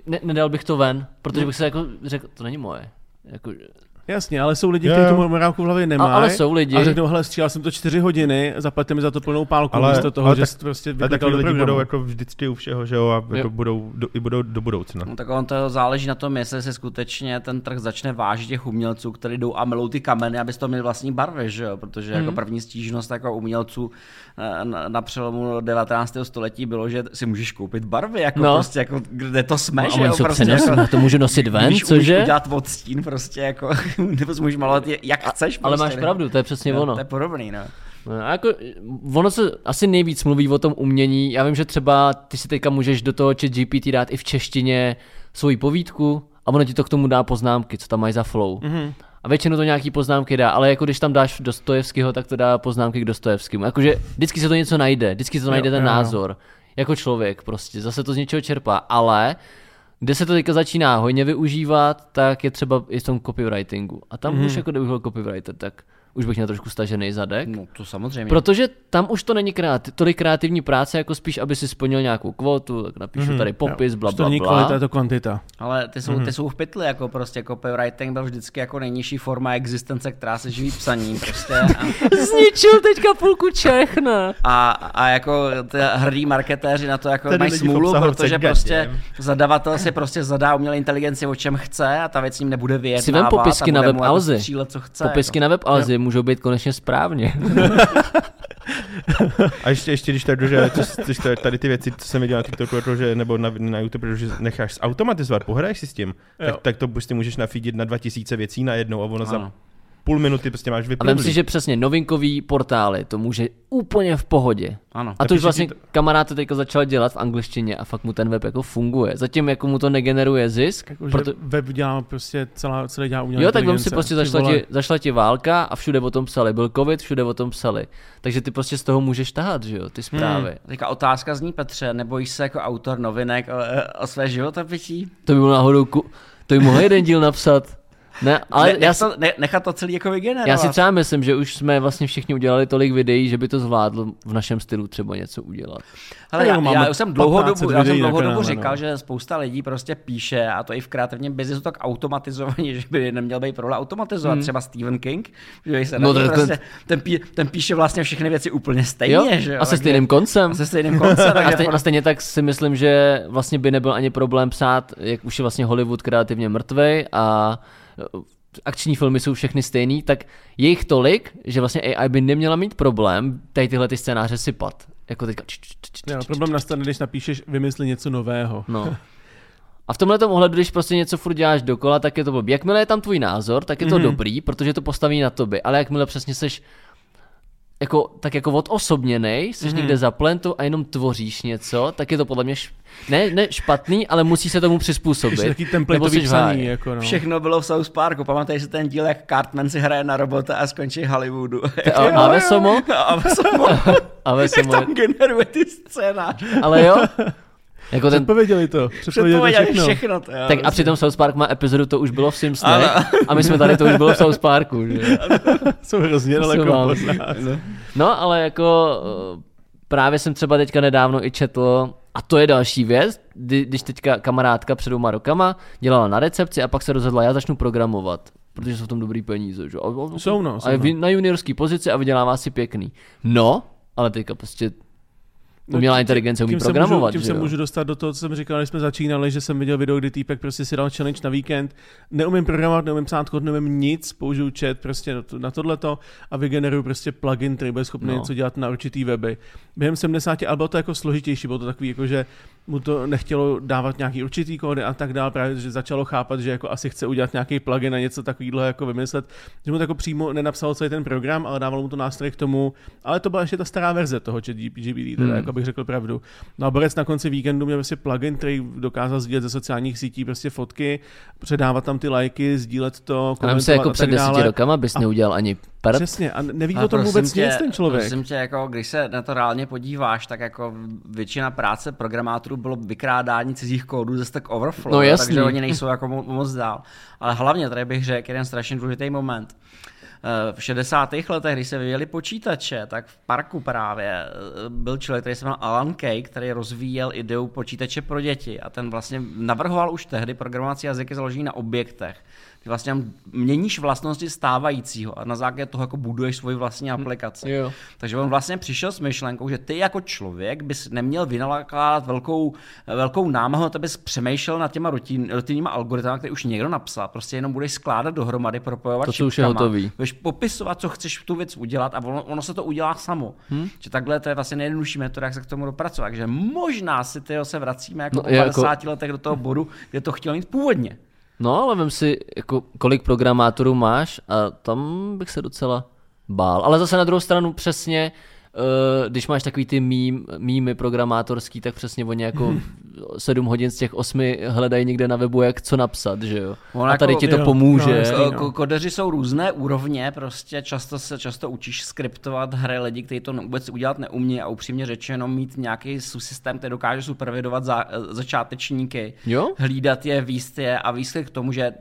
ne, nedal bych to ven, protože bych se jako řekl, to není moje. Jako, Jasně, ale jsou lidi, kteří jo. tu morálku v hlavě nemají. ale jsou lidi. A řeknou, hele, střílel jsem to čtyři hodiny, zaplaťte mi za to plnou pálku, Ale- místo toho, ale že tak- prostě takový do lidi programu. budou jako vždycky u všeho, že jo, a jako Jo. budou, do, i budou do budoucna. No, tak on to záleží na tom, jestli se skutečně ten trh začne vážit těch umělců, kteří jdou a melou ty kameny, aby toho měli vlastní barvy, že jo? Protože Mhm. jako první stížnost jako umělců eh, na, na přelomu 19. století bylo, že si můžeš koupit barvy, jako No. prostě, jako kde to jsme, a že jo? Prostě, přenosné, to můžu nosit ven, cože? udělat odstín prostě jako, nebo si můžeš malovat jak chceš. Ale prostě, máš ne? pravdu, to je přesně Jo, ono. To je podobný, no. No, a jako, ono se asi nejvíc mluví o tom umění. Já vím, že třeba ty si teďka můžeš do toho chat GPT dát i v češtině svoji povídku a ono ti to k tomu dá poznámky, co tam mají za flow. Mm-hmm. A většinou to nějaký poznámky dá, ale jako když tam dáš Dostojevského, tak to dá poznámky k Dostojevskému. Jakože vždycky se to něco najde, vždycky se to najde ten jo, jo. názor. Jako člověk prostě, zase to z něčeho čerpá, ale kde se to teďka začíná hodně využívat, tak je třeba i v tom copywritingu. A tam mm-hmm. už jako kdybych byl copywriter, tak už bych měl trošku stažený zadek. No to samozřejmě. Protože tam už to není kreati- tolik kreativní práce, jako spíš, aby si splnil nějakou kvotu, tak napíšu Mhm, tady popis, bla, Že to bla, není kvalita, je bla. to kvantita. Ale ty jsou, Mhm. ty jsou v pytli, jako prostě copywriting byl vždycky jako nejnižší forma existence, která se živí psaním prostě. A, Zničil teďka půlku Čech, ne? a, a jako ty hrdí marketéři na to jako Tady mají smůlu, protože prostě zadavatel si prostě zadá umělé inteligenci o čem chce a ta věc s ním nebude vyjednávat. Si vem popisky a na bude web jako Alzy. střílet, co chce. Popisky na web Alzy můžou být konečně správně. A ještě, ještě když tady, že, když tady, tady ty věci, co jsem viděl na TikToku, jako, že, nebo na, na YouTube, že necháš zautomatizovat, pohraješ si s tím, tak, Jo. tak, to prostě můžeš nafídit na 2000 věcí najednou a ono za Ano. Půl minuty prostě máš A vem vyplivlý. si, že přesně novinkový portály to může úplně v pohodě. Ano. A to už vlastně to- kamarád to teďka začal dělat v angličtině a fakt mu ten web jako funguje. Zatím jako mu to negeneruje zisk, Jako, proto... web dělá prostě celá, celý dělá umělá Jo, tak vem si prostě zašla ti, zašla ti válka a všude o tom psali. Byl covid, všude o tom psali. Takže ty prostě z toho můžeš tahat, že jo, ty zprávy. Hmm. Teďka otázka zní Petře, nebojíš se jako autor novinek o, o své životopisí? To by bylo náhodou, ku... to by mohl jeden díl napsat. Ne, ale ne, já, si, to, ne, nechat to celý jako vygenerovat. já si třeba myslím, že už jsme vlastně všichni udělali tolik videí, že by to zvládlo v našem stylu třeba něco udělat. Hele, já, máme já, už jsem dlouhou 15 dobu, já jsem videí na dlouhou dobu kanále, říkal, no. že spousta lidí prostě píše, a to i v kreativním biznesu tak automatizovaně, že by neměl být problém automatizovat. Hmm. Třeba Stephen King, že se No, no, to- prostě, ten, pí, ten, píše vlastně všechny věci úplně stejně, Jo? že jo? A se stejným koncem. a se stejným koncem. A stejně, a stejně tak si myslím, že vlastně by nebyl ani problém psát, jak už je vlastně Hollywood kreativně mrtvej a akční filmy jsou všechny stejný, tak je jich tolik, že vlastně AI by neměla mít problém tady tyhle ty scénáře sypat. Jako teďka. č- č- č- č- problém nastane, když napíšeš vymysli něco nového. No. A v tomhle ohledu, když prostě něco furt děláš dokola, tak je to blbý. Jakmile je tam tvůj názor, tak je to mm-hmm. dobrý, protože to postaví na tobě. Ale jakmile přesně seš jako, tak jako odosobněnej, jsi mm-hmm. někde zaplentu a jenom tvoříš něco, tak je to podle mě š... ne, ne špatný, ale musí se tomu přizpůsobit. Ještě taký templateový psaný, jako no. Všechno bylo v South Parku, pamatuješ si ten díl, jak Cartman si hraje na robota a skončí Hollywoodu. A, a Vesomo? A Vesomo. A Vesomo. Jak tam generuje ty scénáře. Ale jo, jako ten, Předpověděli to. Předpověděli, Předpověděli všechno. všechno. to jo, tak a prostě. přitom South Park má epizodu, to už bylo v Simpsonech Ano. a my jsme tady, to už bylo v South Parku. Že? Jsou hrozně daleko od nás. No, ale jako eh, právě jsem třeba teďka nedávno i četl, a to je další věc, kdy, když teďka kamarádka před dvěma rokama dělala na recepci a pak se rozhodla, já začnu programovat, protože jsou v tom dobrý peníze. Že? A, a, Jsou, no, jsou, a je no. na juniorský pozici a vydělává si pěkný. No, ale teďka prostě umělá tím- inteligence umí tím se programovat. můžu, tím že se můžu dostat do toho, co jsem říkal, když jsme začínali, že jsem viděl video, kdy týpek prostě si dal challenge na víkend. Neumím programovat, neumím psát kód, neumím nic, použiju chat prostě na to- na tohleto a vygeneruju prostě plugin, který bude schopný No. něco dělat na určitý weby. Během 70, ale bylo to jako složitější, bylo to takový, jako že mu to nechtělo dávat nějaký určitý kódy a tak dále, právě že začalo chápat, že jako asi chce udělat nějaký plugin a něco takového jako vymyslet, že mu to jako přímo nenapsal celý ten program, ale dával mu to nástroj k tomu, ale to byla ještě ta stará verze toho GPT, teda, Hmm. jako bych řekl pravdu. No a Borec na konci víkendu měl prostě plugin, který dokázal sdílet ze sociálních sítí prostě fotky, předávat tam ty lajky, sdílet to, A nám se jako a před deseti rokama bys neudělal ani prd. Přesně, a neví Ale o tom prosím vůbec tě, nic ten člověk. Prosím tě, jako, když se na to reálně podíváš, tak jako většina práce programátorů bylo vykrádání cizích kódů ze Stack Overflow, No jasný. takže oni nejsou jako mo- moc dál. Ale hlavně tady bych řekl jeden strašně důležitý moment. Eh, V 60. letech, když se vyvíjeli počítače, tak v parku právě eh, byl člověk, který se jmenoval Alan Kay, který rozvíjel ideu počítače pro děti a ten vlastně navrhoval už tehdy programovací jazyky založený na objektech. Ty vlastně měníš vlastnosti stávajícího a na základě toho jako buduješ svoji vlastní aplikaci. Jo. Takže on vlastně přišel s myšlenkou, že ty jako člověk bys neměl vynakládat velkou, velkou námahu na to, bys přemýšlel nad těma rutin, rutinníma algoritmy, které už někdo napsal. Prostě jenom budeš skládat dohromady, propojovat To, co už je hotový. Budeš popisovat, co chceš tu věc udělat a ono, ono se to udělá samo. Hmm? Že takhle to je vlastně nejjednodušší metoda, jak se k tomu dopracovat. Takže možná si tyjo, se vracíme jako No, no, po jako- 50 letech do toho bodu, kde to chtěl mít původně. No, ale vem si, jako, kolik programátorů máš a tam bych se docela bál. Ale zase na druhou stranu přesně, když máš takový ty mím, mýmy programátorský, tak přesně oni jako 7 hodin z těch 8 hledají někde na webu, jak co napsat, že jo. On a tady jako- ti to jo, pomůže. no, jasný. No. ko- Kodeři jsou různé úrovně, prostě často se často učíš skriptovat hry lidi, kteří to vůbec udělat neumí a upřímně řečeno mít nějaký systém, který dokáže supervidovat za, začátečníky, Jo? hlídat je, výst je a výsledek k tomu, že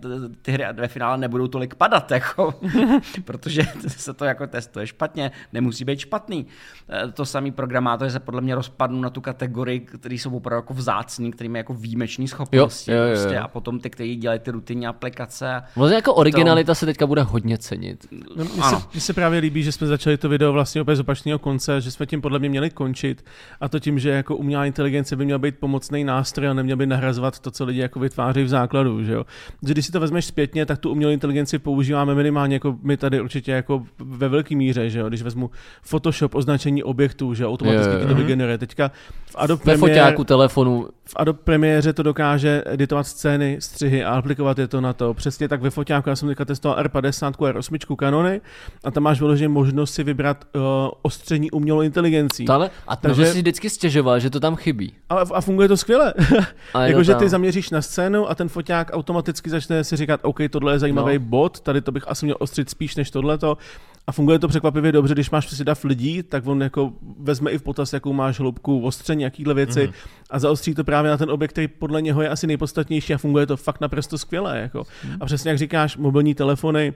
ty hry ve finále nebudou tolik padat, jako, protože se to jako testuje špatně, nemusí být špatný. Eh, To samý programátoři se podle mě rozpadnou na tu kategorii, který jsou opravdu jako vzácný, který mají jako výjimečný schopnosti Jo, jo, jo, prostě, jo. a potom ty, kteří dělají ty rutinní aplikace. Vlastně jako originalita se teďka bude hodně cenit. No, mně, se, mně se právě líbí, že jsme začali to video vlastně opět z opačného konce, že jsme tím podle mě měli končit a to tím, že jako umělá inteligence by měla být pomocný nástroj a neměl by nahrazovat to, co lidi jako vytváří v základu, že jo. Že když si to vezmeš zpětně, tak tu umělou inteligenci používáme minimálně jako my tady určitě jako ve velké míře, že jo. Když vezmu Photoshop, označení objektů, že automaticky jo, ti to vygeneruje. Teďka v Adobe Premiere, foťáku telefonu, v Adobe Premiere to dokáže editovat scény, střihy a aplikovat je to na to. Přesně tak ve foťáku, já jsem teďka testoval R50 a R8 Canony a tam máš vyloženě možnost si vybrat uh, ostření umělou inteligencí. ale, a Takže- si vždycky stěžoval, že to tam chybí. Ale, a funguje to skvěle. Je Jakože ty zaměříš na scénu a ten foťák automaticky začne si říkat, OK, tohle je zajímavý No. bod, tady to bych asi měl ostřit spíš než tohleto. A funguje to překvapivě dobře, když máš prostě dav lidí, tak on jako vezme i v potaz, jakou máš hloubku ostření, jakýhle věci mm-hmm. a zaostří to právě na ten objekt, který podle něho je asi nejpodstatnější a funguje to fakt naprosto skvěle. Jako. Mhm. A přesně jak říkáš, mobilní telefony,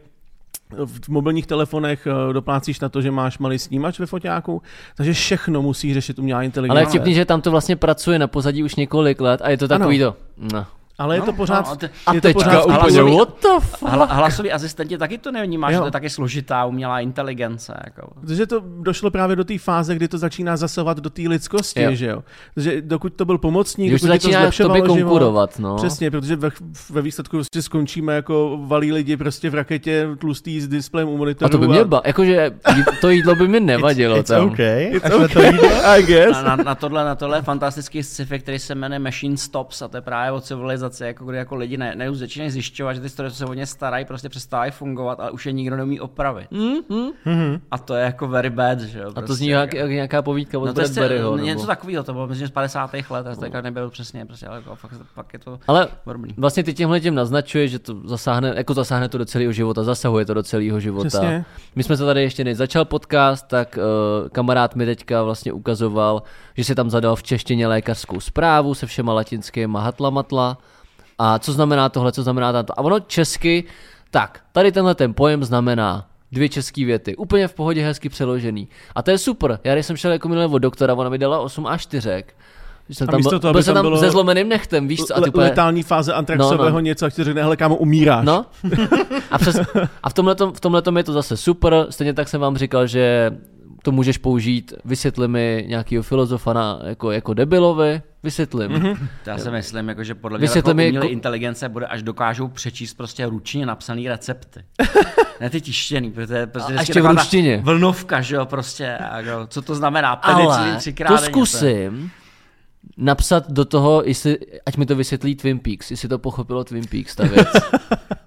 v mobilních telefonech eh, doplácíš na to, že máš malý snímač ve foťáku, takže všechno musí řešit umělá inteligence. Ale je vtipný, že tam to vlastně pracuje na pozadí už několik let a je to takový Ano. to. No. Ale je No, to pořád, no, a ty- A je to teďka pořád úplně, hlasový- what the fuck? Hla, hlasový asistenti taky to nevnímáš, že Jo. to je taky složitá umělá inteligence. Jako. Protože to došlo právě do té fáze, kdy to začíná zasahovat do té lidskosti, Jo. že jo. Takže dokud to byl pomocník, Už dokud to začíná k zlepšovalo konkurovat, no. Přesně, protože ve, ve výsledku prostě skončíme jako valí lidi prostě v raketě tlustý s displejem u monitoru. A to by mě ba, jakože to jídlo by mi nevadilo It's tam. okay. It's to okay, jídlo. I guess. Na, na, na, tohle, na tohle je fantastický sci-fi, který se jmenuje Machine Stops a to je právě o civilizaci civilizace, jako kdy jako lidi ne, ne začínají zjišťovat, že ty stroje, co se o ně starají, prostě přestávají fungovat, ale už je nikdo neumí opravit. Mm, mm. Mhm. A to je jako very bad, že jo. A to zní jak, jak nějaká povídka od No to je Bradburyho. něco nebo- takového, to bylo myslím z 50. let, já teďka nebyl přesně, prostě, ale jako, fakt, fakt je to Ale dobrý. vlastně ty tímhle tím naznačuje, že to zasáhne, jako zasáhne to do celého života, zasahuje to do celého života. Přesně. My jsme to tady ještě než začal podcast, tak uh, kamarád mi teďka vlastně ukazoval, že si tam zadal v češtině lékařskou zprávu se všema latinskými hatla matla. A co znamená tohle, co znamená tamto. A ono česky, tak, tady tenhle ten pojem znamená dvě české věty. Úplně v pohodě hezky přeložený. A to je super. Já když jsem šel jako minulé od doktora, ona mi dala 8 až 4. Jsem A tam, místo byl, toho, byl jsem tam bylo- se zlomeným nechtem, víš co? A ty Le- úplně- letální fáze antraxového No, no. něco, a ti řekne, hele kámo, umíráš. No. A, přes, a v tomhletom, v tomhletom je to zase super. Stejně tak jsem vám říkal, že to můžeš použít, vysvětli mi nějakého filozofa na, jako, jako debilovi, vysvětlím. Mhm. Mm-hmm. Já si myslím, jako, že podle mě Vysvětli jako mi, umělé ko- inteligence bude, až dokážou přečíst prostě ručně napsané recepty. ne ty tištěný, protože to je prostě A ještě v ruštině. Vlnovka, že jo, prostě, a jako, co to znamená, Ale penicilin třikrát to zkusím napsat do toho, jestli, ať mi to vysvětlí Twin Peaks, jestli to pochopilo Twin Peaks, ta věc.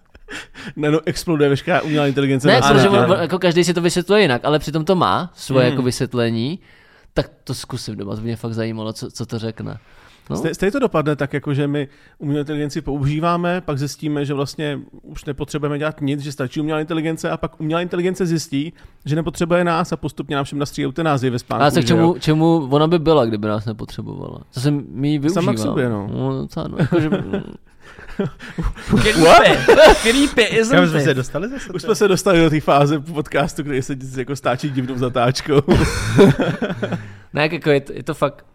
Ne, no, exploduje veškerá umělá inteligence. ne, protože jako každý si to vysvětluje jinak, ale přitom to má svoje Mhm. jako vysvětlení, tak to zkusím doma, to mě fakt zajímalo, co, co to řekne. No. Stej- Stejně to dopadne tak, jako že my umělou inteligenci používáme, pak zjistíme, že vlastně už nepotřebujeme dělat nic, že stačí umělá inteligence a pak umělá inteligence zjistí, že nepotřebuje nás a postupně nám všem nastříjí eutanázii ve spánku. A tak že jo? čemu, čemu ona by byla, kdyby nás nepotřebovala? Zase my ji využívám. Sama k sobě, no. no docela, no jakože, Creepy, creepy, Kam jsme isn't se it? dostali zase? Už jsme se dostali do té fáze podcastu, kde se jako stáčí divnou zatáčkou. ne, jak jako je, to, je to fakt,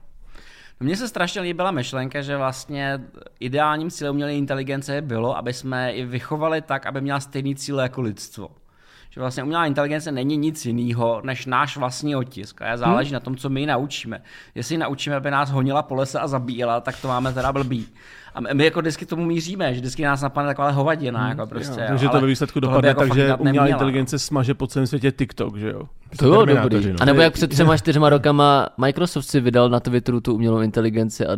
Mně se strašně líbila myšlenka, že vlastně ideálním cílem umělé inteligence bylo, aby jsme ji vychovali tak, aby měla stejný cíl jako lidstvo. Že vlastně umělá inteligence není nic jiného než náš vlastní otisk. A záleží hmm. na tom, co my ji naučíme. Jestli ji naučíme, aby nás honila po lese a zabíjela, tak to máme teda blbý. A my- jako vždycky tomu míříme, že vždycky nás napadne taková hovadina. Hmm. Jako prostě, Takže jo, to ale ve výsledku dopadne jako tak, že umělá neměla, inteligence smaže po celém světě TikTok, že jo? to jo, Terminátoři, dobrý. no. A nebo jak před třema, čtyřma rokama Microsoft si vydal na Twitteru tu umělou inteligenci a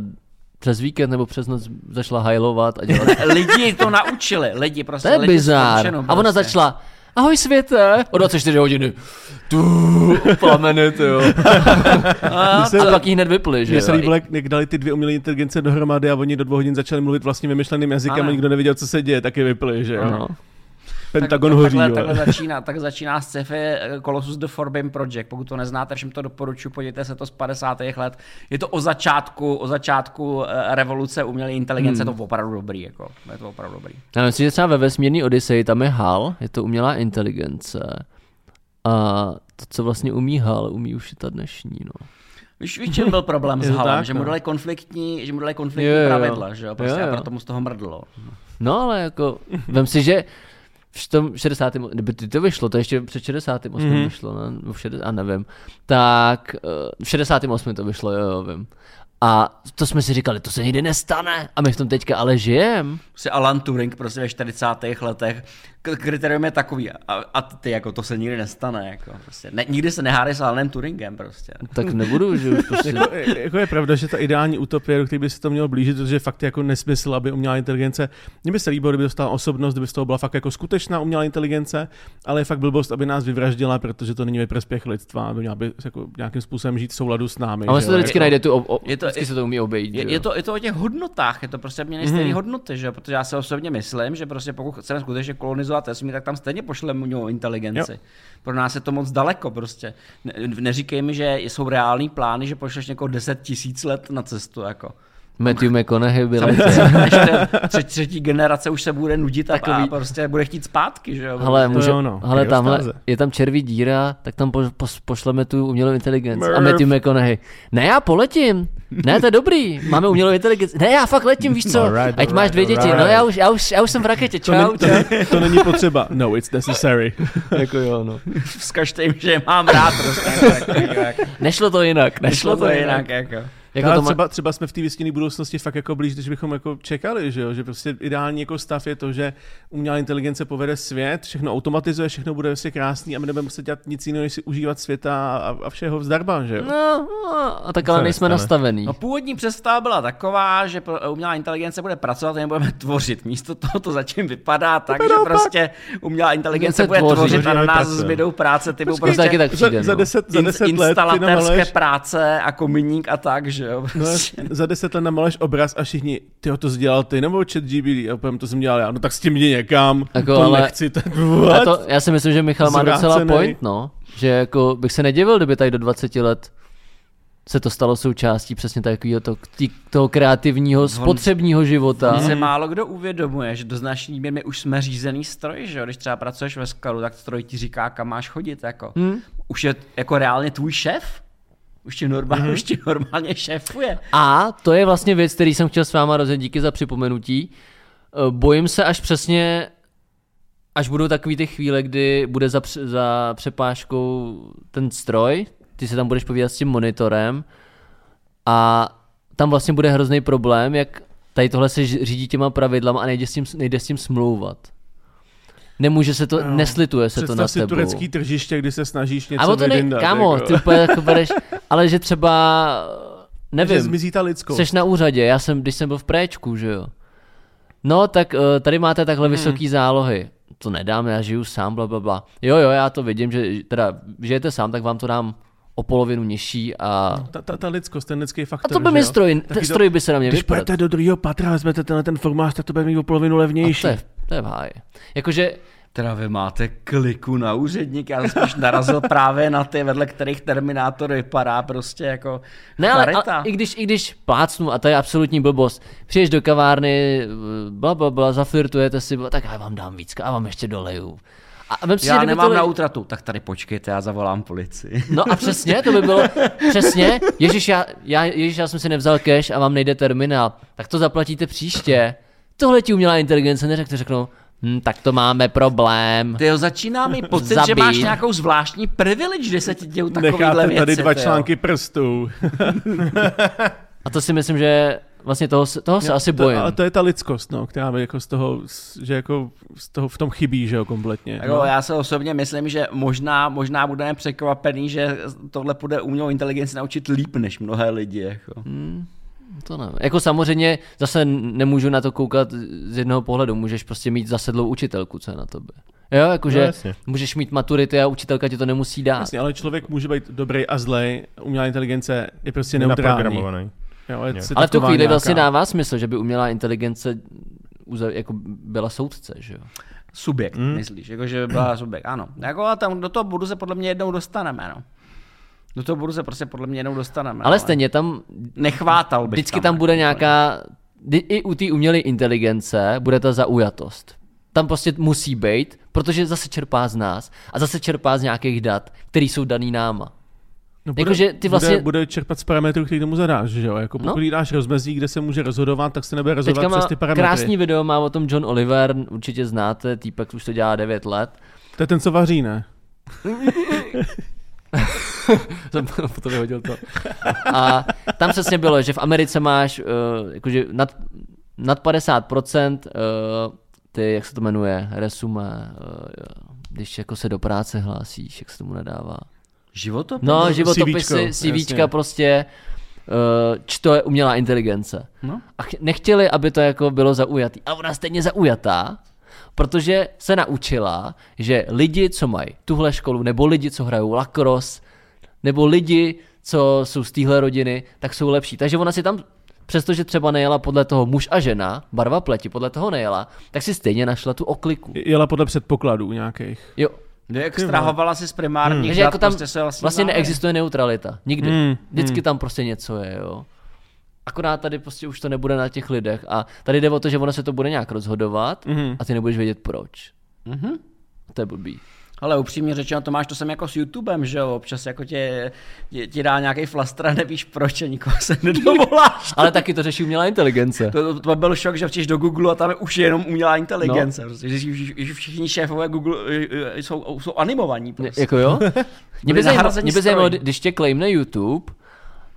přes víkend nebo přes noc začala hajlovat a dělat. Lidi to naučili, lidi prostě. To je bizár. končenou A ona prostě. začala, ahoj světe, o 24 hodiny. Tu, plameny, ty jo. A, se- a pak jí hned vyply, že Mně se jo. líbilo, jak, dali ty dvě umělé inteligence dohromady a oni do dvou hodin začali mluvit vlastně vymyšleným jazykem Ano. a nikdo nevěděl, co se děje, taky vypli, že jo? No. Pentagon tak, hoří, takhle, takhle, začíná, tak začíná sci-fi eh, Colossus The Forbidden Project. Pokud to neznáte, všem to doporučuji, podívejte se to z 50. let. Je to o začátku, o začátku eh, revoluce umělé inteligence, hmm. to opravdu dobrý, jako. Je to opravdu dobrý. Já myslím, že třeba ve vesmírný Odyssey tam je HAL, je to umělá inteligence. A to, co vlastně umí HAL, umí už i ta dnešní, no. Víš, víš, čem byl problém s Halem? tak, že mu no. dali konfliktní, že mu dali konfliktní Jo, jo, jo. pravidla, že jo? Prostě Jo, a jo. proto mu z toho mrdlo. No ale jako, vem si, že v tom 60. nebo ty to vyšlo, to ještě před 68. Mhm. Mm-hmm. vyšlo, ne? V 60, a nevím. Tak eh, v 68. to vyšlo, jo, jo, vím. A to jsme si říkali, to se nikdy nestane. A my v tom teďka ale žijem. Prostě Alan Turing prostě ve 40. letech, k- kritérium je takový a, a ty jako to se nikdy nestane, jako prostě. Ne, nikdy se nehádej s Alanem Turingem prostě. Tak nebudu, že už prostě... Jako, jako, je pravda, že ta ideální utopie, do které by se to mělo blížit, protože fakt je jako nesmysl, aby umělá inteligence, mně by se líbilo, kdyby dostala osobnost, kdyby z toho byla fakt jako skutečná umělá inteligence, ale je fakt blbost, aby nás vyvraždila, protože to není ve prospěch lidstva, aby měla by jako nějakým způsobem žít v souladu s námi. A on že se to vždycky jako- najde tu, o, o, Je to- vždycky se to umí obejít, Je, je, to, je to o těch hodnotách, je to prostě Mhm. stejné hodnoty, že protože já si osobně myslím, že prostě pokud chceme skutečně kolonizovat vesmír, tak tam stejně pošleme umělou inteligenci. Jo. Pro nás je to moc daleko prostě. Ne, neříkej mi, že jsou reální plány, že pošleš někoho 10 tisíc let na cestu, jako. Matthew McConaughey byl třetí, třetí generace už se bude nudit a, a prostě bude chtít zpátky, že jo? Hele, To může, jo, no. hele tamhle, je tam červí díra, tak tam po, po, pošleme tu umělou inteligenci. A. Matthew McConaughey. Ne, já poletím. Ne, to je dobrý. Máme umělou inteligenci. Ne, já fakt letím, víš co? Alright, Ať máš alright, dvě děti. No, alright. já už, já už, já už jsem v raketě. To, Čau, není, to, není- to není potřeba. No, it's necessary. Jako jo, no. Vzkažte jim, že mám rád prostě. Jako, jako, jako, Nešlo to jinak. Nešlo to jinak, jako. Jako Ale to má... třeba, třeba jsme v té vysněné budoucnosti fakt jako blíž, když bychom jako čekali, že jo? že prostě ideální jako stav je to, že umělá inteligence povede svět, všechno automatizuje, všechno bude vlastně krásný a my nebudeme muset dělat nic jiného, než si užívat světa a, a všeho vzdarba, že jo? No, no, a tak ale nejsme nestane. nastavený. No původní představa byla taková, že umělá inteligence bude pracovat a my budeme tvořit. Místo toho to zatím vypadá tak, že prostě umělá inteligence bude tvoří. tvořit a na nás zbydou práce typu Počkej, taky tak za, přijde, za, no. deset, za in- deset let ty instalatérské práce a kominík a tak, že jo. no, Prostě. za deset let namaleš obraz a všichni, ty to dělal ty, nebo chat GBD, a úplně to jsem dělal já, no tak s tím jdi někam, Jako, to ale- nechci, to, A what? to, já si myslím, že Michal má docela point, no. Že jako bych se nedivil, kdyby tady do 20 let se to stalo součástí přesně takového to, tý, toho kreativního, spotřebního života. Tam si málo kdo uvědomuje, že do značné míry my už jsme řízený stroj, že jo? Když třeba pracuješ ve skalu, tak stroj ti říká, kam máš chodit, jako. Hmm. Už je jako reálně tvůj šéf? Už ti normálně, Mhm. už ti normálně šéfuje. A to je vlastně věc, který jsem chtěl s váma rozjet, díky za připomenutí. Eh, Bojím se až přesně, až budou takový ty chvíle, kdy bude za, za přepážkou ten stroj, ty se tam budeš povídat s tím monitorem a tam vlastně bude hrozný problém, jak tady tohle se řídí těma pravidlama a nejde s tím, nejde s tím smlouvat. Nemůže se to, Jo. neslituje se to Představ na si tebou. turecký tržiště, kdy se snažíš něco A o to ne, vydindat, kámo, jako. ty úplně jako bereš, ale že třeba, že nevím, zmizí ta lidskost. Jsi na úřadě, já jsem, když jsem byl v préčku, že jo. No, tak uh, tady máte takhle Hmm. vysoký zálohy. To nedám, já žiju sám, bla, bla, bla. Jo, jo, já to vidím, že teda žijete sám, tak vám to dám o polovinu nižší a... Ta, ta, ta lidskost, ten lidský A faktor. to by že mi stroj, ten stroj by se na mě Když vyprat. půjdete do druhého patra, vezmete tenhle ten formář, tak to bude mít o polovinu A levnější. to je, to je v háji. Jakože, Teda vy máte kliku na úředník, já jsem spíš narazil právě na ty, vedle kterých Terminátor vypadá prostě jako ne, ale a, i, když, i když plácnu, a to je absolutní blbost, přijdeš do kavárny, bla, bla, bla, zaflirtujete si, bla, tak já vám dám víc, já vám ještě doleju. A vem si, Já nemám to- na útratu, tak tady počkejte, já zavolám policii. No a přesně, to by bylo, přesně, Ježíš, já, já, Ježíš, já jsem si nevzal cash a vám nejde terminál, tak to zaplatíte příště. Tohle ti umělá inteligence neřekne, řeknou, hm, tak to máme problém. Ty jo, začíná mi pocit, že máš nějakou zvláštní privilege, že se ti dějou takovýhle Necháte věci. tady dva ty jo. články prstů. A to si myslím, že vlastně toho, se- toho se asi to, bojím. ale to je ta lidskost, no, která mi jako z toho, že jako z toho v tom chybí, že jo, kompletně. Jako, no. já se osobně myslím, že možná, možná budeme překvapený, že tohle bude umělou inteligenci naučit líp než mnohé lidi. Jako. To nevím. Jako samozřejmě zase nemůžu na to koukat z jednoho pohledu. Můžeš prostě mít zasedlou učitelku, co je na tobě. Jo, No, jakože jasně. můžeš mít maturity a učitelka ti to nemusí dát. Jasně, ale člověk může být dobrý a zlej, umělá inteligence je prostě neutrální. Jo, si Ale v tu chvíli nějaká- vlastně dává smysl, že by umělá inteligence uza- jako byla soudce, že jo? Subjekt, Hmm. mm. myslíš, jako, že by byla subjekt, ano. Jako, a tam do toho bodu se podle mě jednou dostaneme, no. Do toho bodu se prostě podle mě jednou dostaneme. Ale stejně tam, Nechvátal bych vždycky tam bude jako nějaká, i u té umělé inteligence bude ta zaujatost. Tam prostě musí být, protože zase čerpá z nás a zase čerpá z nějakých dat, které jsou daný náma. No Jakože ty vlastně- bude, bude čerpat z parametrů, který tomu zadáš, že jo? Jako pokud No. jí dáš rozmezí, kde se může rozhodovat, tak se nebude rozhodovat Teďka přes ty parametry. krásný video, má o tom John Oliver, určitě znáte, týpek už to dělá 9 let. To je ten, co vaří, ne? jsem to vyhodil to. A tam přesně bylo, že v Americe máš uh, jakože nad, nad 50% uh, ty, jak se to jmenuje, resume, uh, když jako se do práce hlásíš, jak se tomu nedává. Životopis? No, životopisy, CVčko, CVčka jasně. prostě uh, čto umělá inteligence. No. A ch- nechtěli, aby to jako bylo zaujatý. A ona stejně zaujatá, protože se naučila, že lidi, co mají tuhle školu, nebo lidi, co hrajou lacrosse, nebo lidi, co jsou z téhle rodiny, tak jsou lepší. Takže ona si tam, přestože třeba nejela podle toho muž a žena, barva pleti, podle toho nejela, tak si stejně našla tu okliku. Jela podle předpokladů nějakých. Jo, Extrahovala si z primárních dat jako tam prostě vlastně závěry. neexistuje neutralita. Nikdy. Hmm, Vždycky tam prostě něco je, jo. Akorát tady prostě už to nebude na těch lidech a tady jde o to, že ono se to bude nějak rozhodovat Mhm. a ty nebudeš vědět proč. Mhm. To je blbý. Ale upřímně řečeno, Tomáš, to jsem jako s YouTubem, že jo, občas jako tě, tě, ti dá nějaký flaster a nevíš proč a nikoho se nedovoláš. Ale taky to řeší umělá inteligence. To, to, to byl šok, že včeš do Google a tam je už jenom umělá inteligence. No. Prostě, že, že, že všichni šéfové Google eh, eh, jsou, jsou animovaní. Prostě. Jako jo? Mě by zajímalo, když tě claimne YouTube,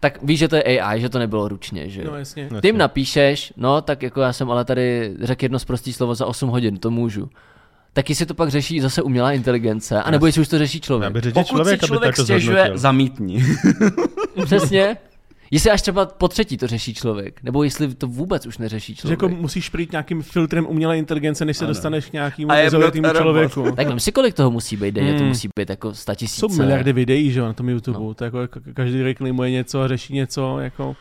tak víš, že to je AI, že to nebylo ručně, že jo? No jasně. Ty jim napíšeš, no tak jako já jsem ale tady řekl jedno prostý slovo za 8 hodin, to můžu. Tak jestli to pak řeší zase umělá inteligence, anebo jestli už to řeší Já člověk. bych že Pokud člověk, si člověk to stěžuje, zamítni. Přesně. Jestli až třeba po třetí to řeší člověk, nebo jestli to vůbec už neřeší Že člověk. jako musíš přijít nějakým filtrem umělé inteligence, než se dostaneš k nějakému a robot. člověku. Tak vím si, kolik toho musí být denně, to Hmm. musí být jako statisíce. Jsou miliardy videí, že jo, na tom YouTube. No. To jako, každý reklamuje něco a řeší něco, jako...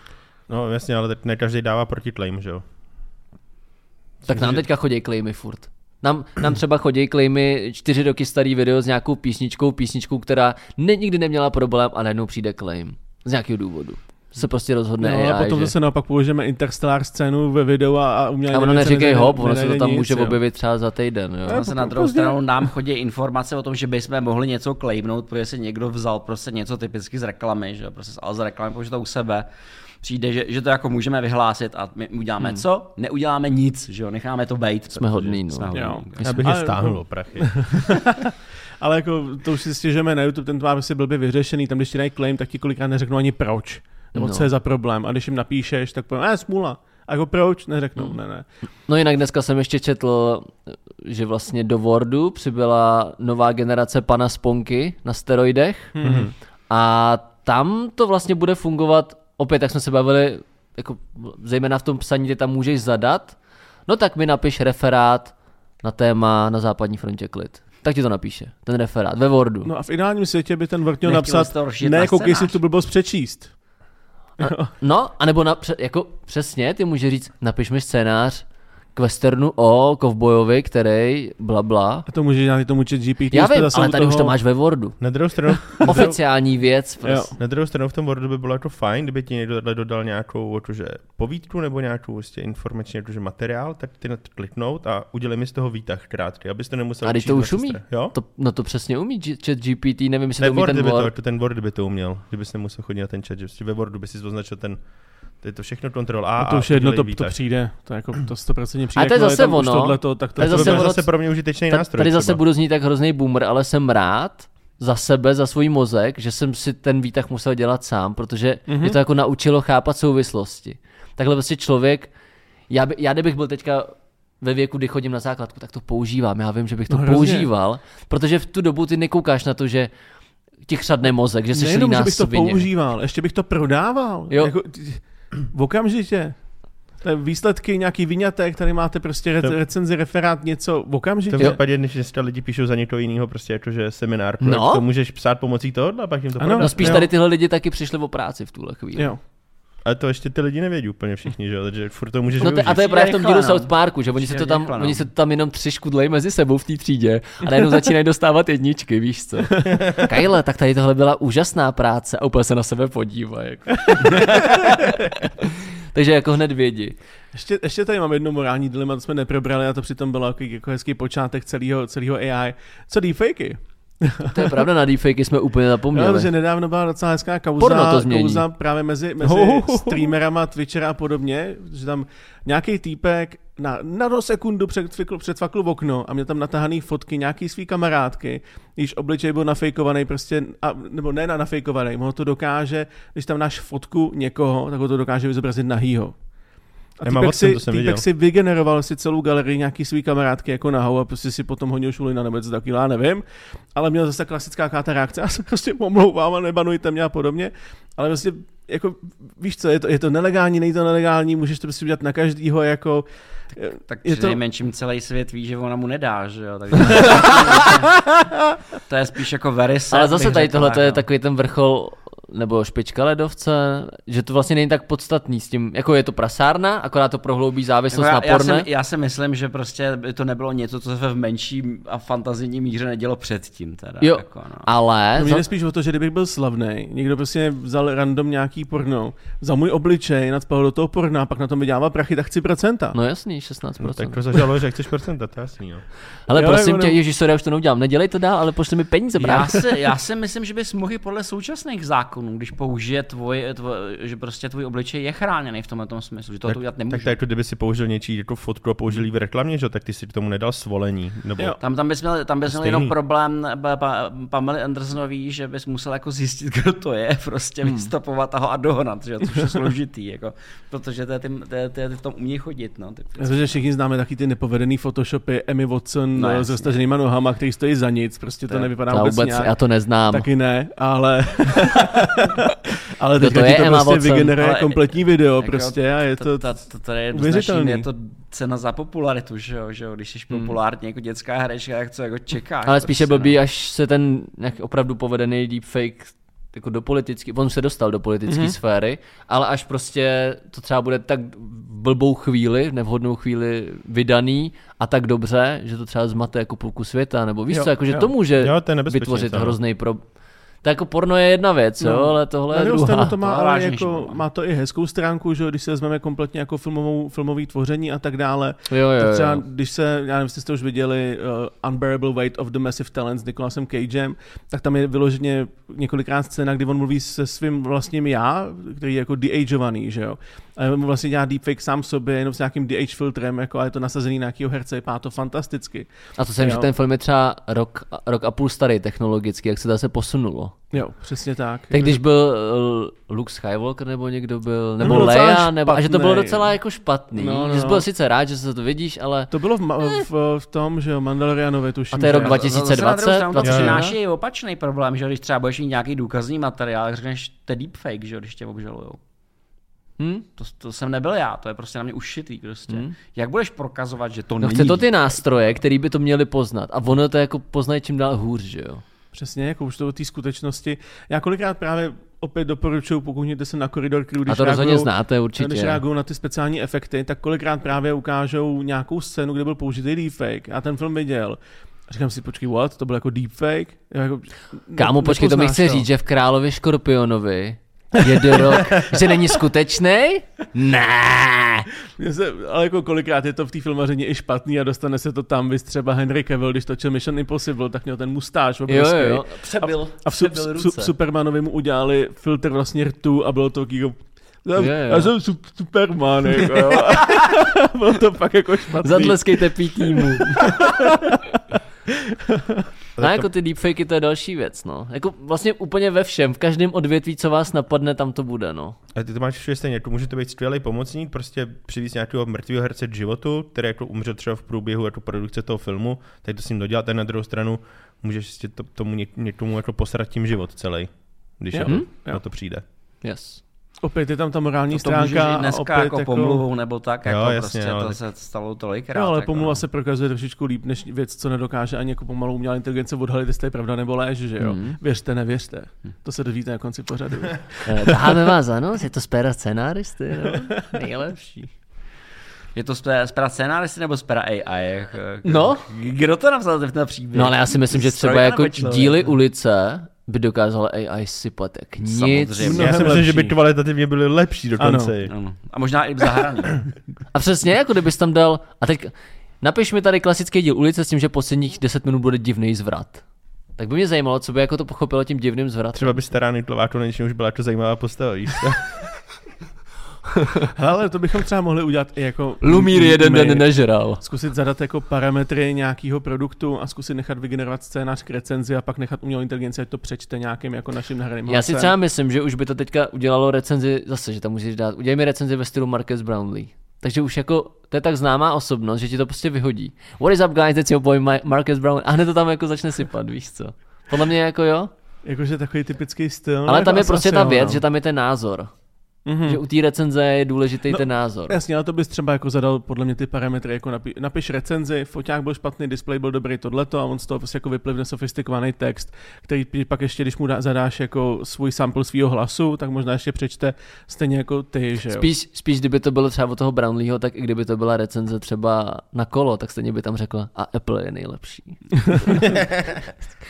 No jasně, ale teď ne každý dává protiklejm, že jo? Tak nám teďka chodí klejmy furt. Nám, nám třeba chodí klejmy čtyři roky starý video s nějakou písničkou, písničkou, která ne, nikdy neměla problém a najednou přijde claim. Z nějakého důvodu. Se prostě rozhodne No, AI, a potom že... zase naopak použijeme interstellar scénu ve videu a, a umělé A ono neříkej hop, ono se to tam nic, může jo. objevit třeba za týden, jo. Ne, Zase na po- druhou pozdě. stranu nám chodí informace o tom, že bychom mohli něco claimnout, protože si někdo vzal prostě něco typicky z reklamy, že jo, prostě z reklamy, použil to u sebe. Přijde, že, že, to jako můžeme vyhlásit a my uděláme hmm. co? Neuděláme nic, že jo, necháme to být. Jsme hodný, no. Jsme hodný. Jo. Já bych je Ale- stáhnul, prachy. Ale jako to už si stěžujeme na YouTube, ten to má prostě blbě vyřešený, tam když ti dají claim, tak ti kolikrát neřeknou ani proč. Nebo No. co je za problém. A když jim napíšeš, tak povím, eh, smůla. A jako proč? Neřeknou, ne, ne. No jinak dneska jsem ještě četl, že vlastně do Wordu přibyla nová generace pana Sponky na steroidech Hmm. a tam to vlastně bude fungovat, opět jak jsme se bavili, jako zejména v tom psaní, ty tam můžeš zadat, no tak mi napiš referát na téma na západní frontě klid. Tak ti to napíše, ten referát, ve Wordu. No a v ideálním světě by ten Word měl napsat, ne, koukej si scénář. tu blbost přečíst. No, anebo na, jako přesně, ty můžeš říct, napiš mi scénář k westernu o kovbojovi, který bla bla. A to může dělat i tomu chat GPT. Já vím, ale tady už to máš ve Wordu. Na druhou stranu, Oficiální věc. Prostě. na druhou stranu v tom Wordu by bylo jako fajn, kdyby ti někdo takhle dodal nějakou jakože, povídku nebo nějakou prostě informační jakože, materiál, tak ty na to kliknout a udělej mi z toho výtah krátký, abys to nemusel A číst to už 20 umí. Jo? To, no to přesně umí chat GPT, nevím, jestli Ne, to umí Word ten Word. to, ten Word by to uměl, kdybys nemusel chodit na ten chat, že ve Wordu by si označil ten, to je to všechno kontrol A No to a už je jedno, to, to výtah. přijde. To, jako, to 100% přijde. Ale to je jakmile zase ono. Tohleto, tak to, To je To zase ono- zase pro mě užitečný Ta- nástroj. Tady zase třeba. budu znít tak hrozný boomer, ale jsem rád za sebe, za svůj mozek, že jsem si ten výtah musel dělat sám, protože Mhm. mě to jako naučilo chápat souvislosti. Takhle prostě člověk, já, by, já kdybych byl teďka ve věku, kdy chodím na základku, tak to používám. Já vím, že bych to No hrozně. používal, protože v tu dobu ty nekoukáš na to, že ti chřadne mozek, že jsi Nejenom, že bych to svině. používal, ještě bych to prodával. Jo. Jako, okamžitě. To je výsledky, nějaký vyňatek, tady máte prostě re- recenzi, referát, něco v okamžitě. To v případě, když dneska lidi píšou za něco jiného, prostě jakože seminár, No. no. to můžeš psát pomocí toho a pak jim to Ano. prodat. No spíš Jo. tady tyhle lidi taky přišli o práci v tuhle chvíli. Jo. Ale to ještě ty lidi nevědí úplně všichni, že jo, takže furt to můžeš No využít. a to je právě v tom dílu no. South Parku, že oni se, to tam, rychle, no. oni se to tam jenom tři škudlejí mezi sebou v té třídě a najednou začínají dostávat jedničky, víš co. Kajle, tak tady tohle byla úžasná práce a úplně se na sebe podívají. Jako. Takže jako hned vědí. Ještě, ještě tady mám jedno morální dilema, to jsme neprobrali a to přitom bylo jako, jako hezký počátek celého, celého AI. Co deepfakey? To je pravda, na deepfakey jsme úplně No, zapomněli. protože nedávno byla docela hezká kauza, Porno to změní. kauza právě mezi, mezi streamerama, Twitchera a podobně, že tam nějaký týpek na nanosekundu předfakl, předfakl v okno a měl tam natahaný fotky nějaký svý kamarádky, když obličej byl nafejkovaný prostě, a, nebo ne na nafejkovaný, ono to dokáže, když tam náš fotku někoho, tak ho to dokáže vyzobrazit nahýho. A Emma týpek, Watson, si, to jsem týpek si vygeneroval si celou galerii nějaký svý kamarádky jako nahou a prostě si potom honil šulina nebo něco takového, já nevím. Ale měl zase klasická káta reakce, já se prostě omlouvám a nebanujte mě a podobně. Ale prostě jako, víš co, je to, je to nelegální, není to nelegální, můžeš to prostě udělat na každýho, jako, Tak Je při to- nejmenším celý svět ví, že ona mu nedá, že jo. Takže... to je spíš jako very sad, Ale zase tady tohle to je jako. takový ten vrchol nebo špička ledovce, že to vlastně není tak podstatný s tím, jako je to prasárna, akorát to prohloubí závislost Jako na já, já, porne. si, já si myslím, že prostě by to nebylo něco, co se v menší a fantazijní míře nedělo předtím. Teda, Jo, jako, no. ale... No mě jde spíš o to, že kdybych byl slavný, někdo prostě vzal random nějaký porno, za můj obličej, nadspal do toho porna, a pak na tom vydělával prachy, tak chci procenta. No jasný, 16%. No, tak to zažalo, že chceš procenta, to je jasný, jo. Ale Jo, prosím tě, Ježíš, sorry, já už to neudělám. Nedělej to dál, ale pošli mi peníze, Já si, já si myslím, že bys mohl i podle současných zákonů iPhoneu, když použije tvoj, tvoj, že prostě tvůj obličej je chráněný v tomhle tom smyslu, že to, to udělat nemůže. Tak to je jako kdyby si použil něčí jako fotku a použil ji v reklamě, že? tak ty si k tomu nedal svolení. Nebo... Jo. Tam, tam bys měl, tam bys měl jenom problém pa, pa, Pamely Andersonový, že bys musel jako zjistit, kdo to je, prostě hmm. vystopovat a ho a dohnat, že? což je složitý, jako, protože to je, ty, to je, to je, v tom umí chodit. No, ty, Já že všichni známe taky ty nepovedený photoshopy Emmy Watson No, no, jasně. s roztaženýma nohama, který stojí za nic, prostě to, To- nevypadá Já vůbec, vůbec, nějak. já to neznám. Taky ne, ale... ale Kdo teďka to ti je to Emma prostě Watson? vygeneruje Ale- kompletní video jako prostě a je to... to, to, to je uvěřitelný. jednoznačně, je to cena za popularitu, že jo, že jo, když jsi populární jako dětská herečka, jak co jako čekáš. Ale spíše prostě, blbý, až se ten nějak opravdu povedený deepfake jako do politický, on se dostal do politické Mhm. mm-hmm. sféry, ale až prostě to třeba bude tak v blbou chvíli, v nevhodnou chvíli vydaný a tak dobře, že to třeba zmate jako půlku světa, nebo víš Jo, co, jako, že jo. to může Jo, to vytvořit to hrozný pro... Tak jako porno je jedna věc, No. jo, ale tohle je druhá. to má, To ale jako, problém. má to i hezkou stránku, že jo, když se vezmeme kompletně jako filmovou, filmový tvoření a tak dále. Jo, jo, Tak jo. třeba, když se, já nevím, jestli jste už viděli uh, Unbearable Weight of the Massive Talent s Nicolasem Cagem, tak tam je vyloženě několikrát scéna, kdy on mluví se svým vlastním já, který je jako de-ageovaný, že jo. A on mu vlastně dělá deepfake sám sobě, jenom s nějakým de-age filtrem, jako, a je to nasazený na nějakého herce, vypadá to fantasticky. A to jsem, že Jo. ten film je třeba rok, rok a půl starý technologicky, jak se to zase posunulo. Jo, přesně tak. Tak když byl uh, Luke Skywalker nebo někdo byl, nebo byl docela Leia, nebo, a že to bylo docela jako špatný. No, No, no, že jsi no. byl sice rád, že se to vidíš, ale To bylo v, v, v tom, že jo, Mandalorianovi tuším. A to je rok že- 2000. Zase na druhou 2020, stranu to 21. přináší i opačný problém, že když třeba budeš mít nějaký důkazní materiál, tak řekneš, to je deepfake, že jo, když tě obžalujou. hm? To, to, jsem nebyl já, to je prostě na mě ušitý prostě. Hmm. Jak budeš prokazovat, že to no není? chce to ty nástroje, který by to měli poznat. A ono to jako poznají čím dál hůř, že jo. Přesně, jako už to o té skutečnosti. Já kolikrát právě opět doporučuju, pokud jděte se na koridor crew, A když to rozhodně znáte Když určitě. reagují na ty speciální efekty, tak kolikrát právě ukážou nějakou scénu, kde byl použitý deepfake. Já ten film viděl. A říkám si, počkej, what? To byl jako deepfake? Jako, Kámo, počkej, to mi chce říct, že v Králově Škorpionovi jede rok, že není skutečný? Ne. Se, ale jako kolikrát je to v té filmařině i špatný a dostane se to tam, vys třeba Henry Cavill, když točil Mission Impossible, tak měl ten mustáž Jo, obrovský. jo, jo. Přebyl, A v, su- přebyl su- ruce. Supermanovi mu udělali filtr vlastně rtu a bylo to jako já, Jo, jo. já jsem su- Superman, jako, jo. bylo to pak jako špatný. Zatleskejte týmu. No jako ty deepfakey to je další věc, no. Jako vlastně úplně ve všem, v každém odvětví, co vás napadne, tam to bude, no. A ty to máš všude stejně, jako může to být skvělý pomocník, prostě přivízt nějakého mrtvého herce k životu, který jako umře třeba v průběhu jako produkce toho filmu, tak to s ním dodělat, a na druhou stranu můžeš si to, tomu něk, někomu jako posrat tím život celý, když Jo. jako Mhm. na to přijde. Yes. Opět je tam ta morální to, to můžeš stránka a dneska opět jako, jako pomluvou nebo tak, Jo, jako jasně, prostě ale to tak- se stalo tolikrát. Jo, ale jako, pomluva no. se prokazuje trošičku líp než věc, co nedokáže ani jako pomalu umělá inteligence odhalit, jestli je pravda nebo léž, že jo. Mhm. Věřte, nevěřte. To se dozvíte na konci pořadu. Eh, Taháme vás za nos, je to z péra scenáristy, no. Nejlepší. Je to z pera- scénáristy nebo z pera AI? Jak, jak, No. Kdo to napsal ten příběh? No ale já si myslím, že třeba Stroj jako díly ulice by dokázal AI sypat jak nic. Samozřejmě. Já si myslím, že by kvalitativně byly lepší dokonce. Ano. Ano. A možná i zahraný. A přesně, jako kdybys tam dal, a teď napiš mi tady klasický díl ulice s tím, že posledních 10 minut bude divný zvrat. Tak by mě zajímalo, co by jako to pochopilo tím divným zvratem. Třeba by stará Nitlová konečně už byla jako zajímavá postava, víš ale to bychom třeba mohli udělat i jako... Lumír jeden den nežral. Zkusit zadat jako parametry nějakého produktu a zkusit nechat vygenerovat scénář k recenzi a pak nechat umělou inteligenci, ať to přečte nějakým jako naším nahraným Já si třeba myslím, že už by to teďka udělalo recenzi, zase, že tam můžeš dát, udělej mi recenzi ve stylu Marcus Brownlee. Takže už jako, to je tak známá osobnost, že ti to prostě vyhodí. What is up guys, that's your boy Ma- Marcus Brown. A hned to tam jako začne sypat, víš co. Podle mě jako jo. Jakože takový typický styl. Ale tam je prostě ta věc, no. že tam je ten názor. Mhm. Že u té recenze je důležitý No, ten názor. Jasně, ale to bys třeba jako zadal podle mě ty parametry, jako napi- napiš recenzi, foťák byl špatný, display byl dobrý, tohleto a on z toho prostě jako vyplivne sofistikovaný text, který pak ještě, když mu dá, zadáš jako svůj sample svého hlasu, tak možná ještě přečte stejně jako ty, že jo. Spíš, spíš kdyby to bylo třeba od toho Brownleeho, tak i kdyby to byla recenze třeba na kolo, tak stejně by tam řekla a Apple je nejlepší.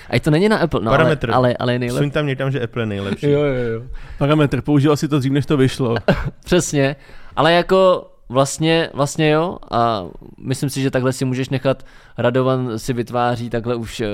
a to není na Apple, no Parametr. ale, ale, ale je nejlepší. Suň tam někam, že Apple je nejlepší. jo, jo. Parametr, použil si to dřív, než to vyšlo. Přesně, ale jako vlastně, vlastně jo a myslím si, že takhle si můžeš nechat, Radovan si vytváří takhle už eh,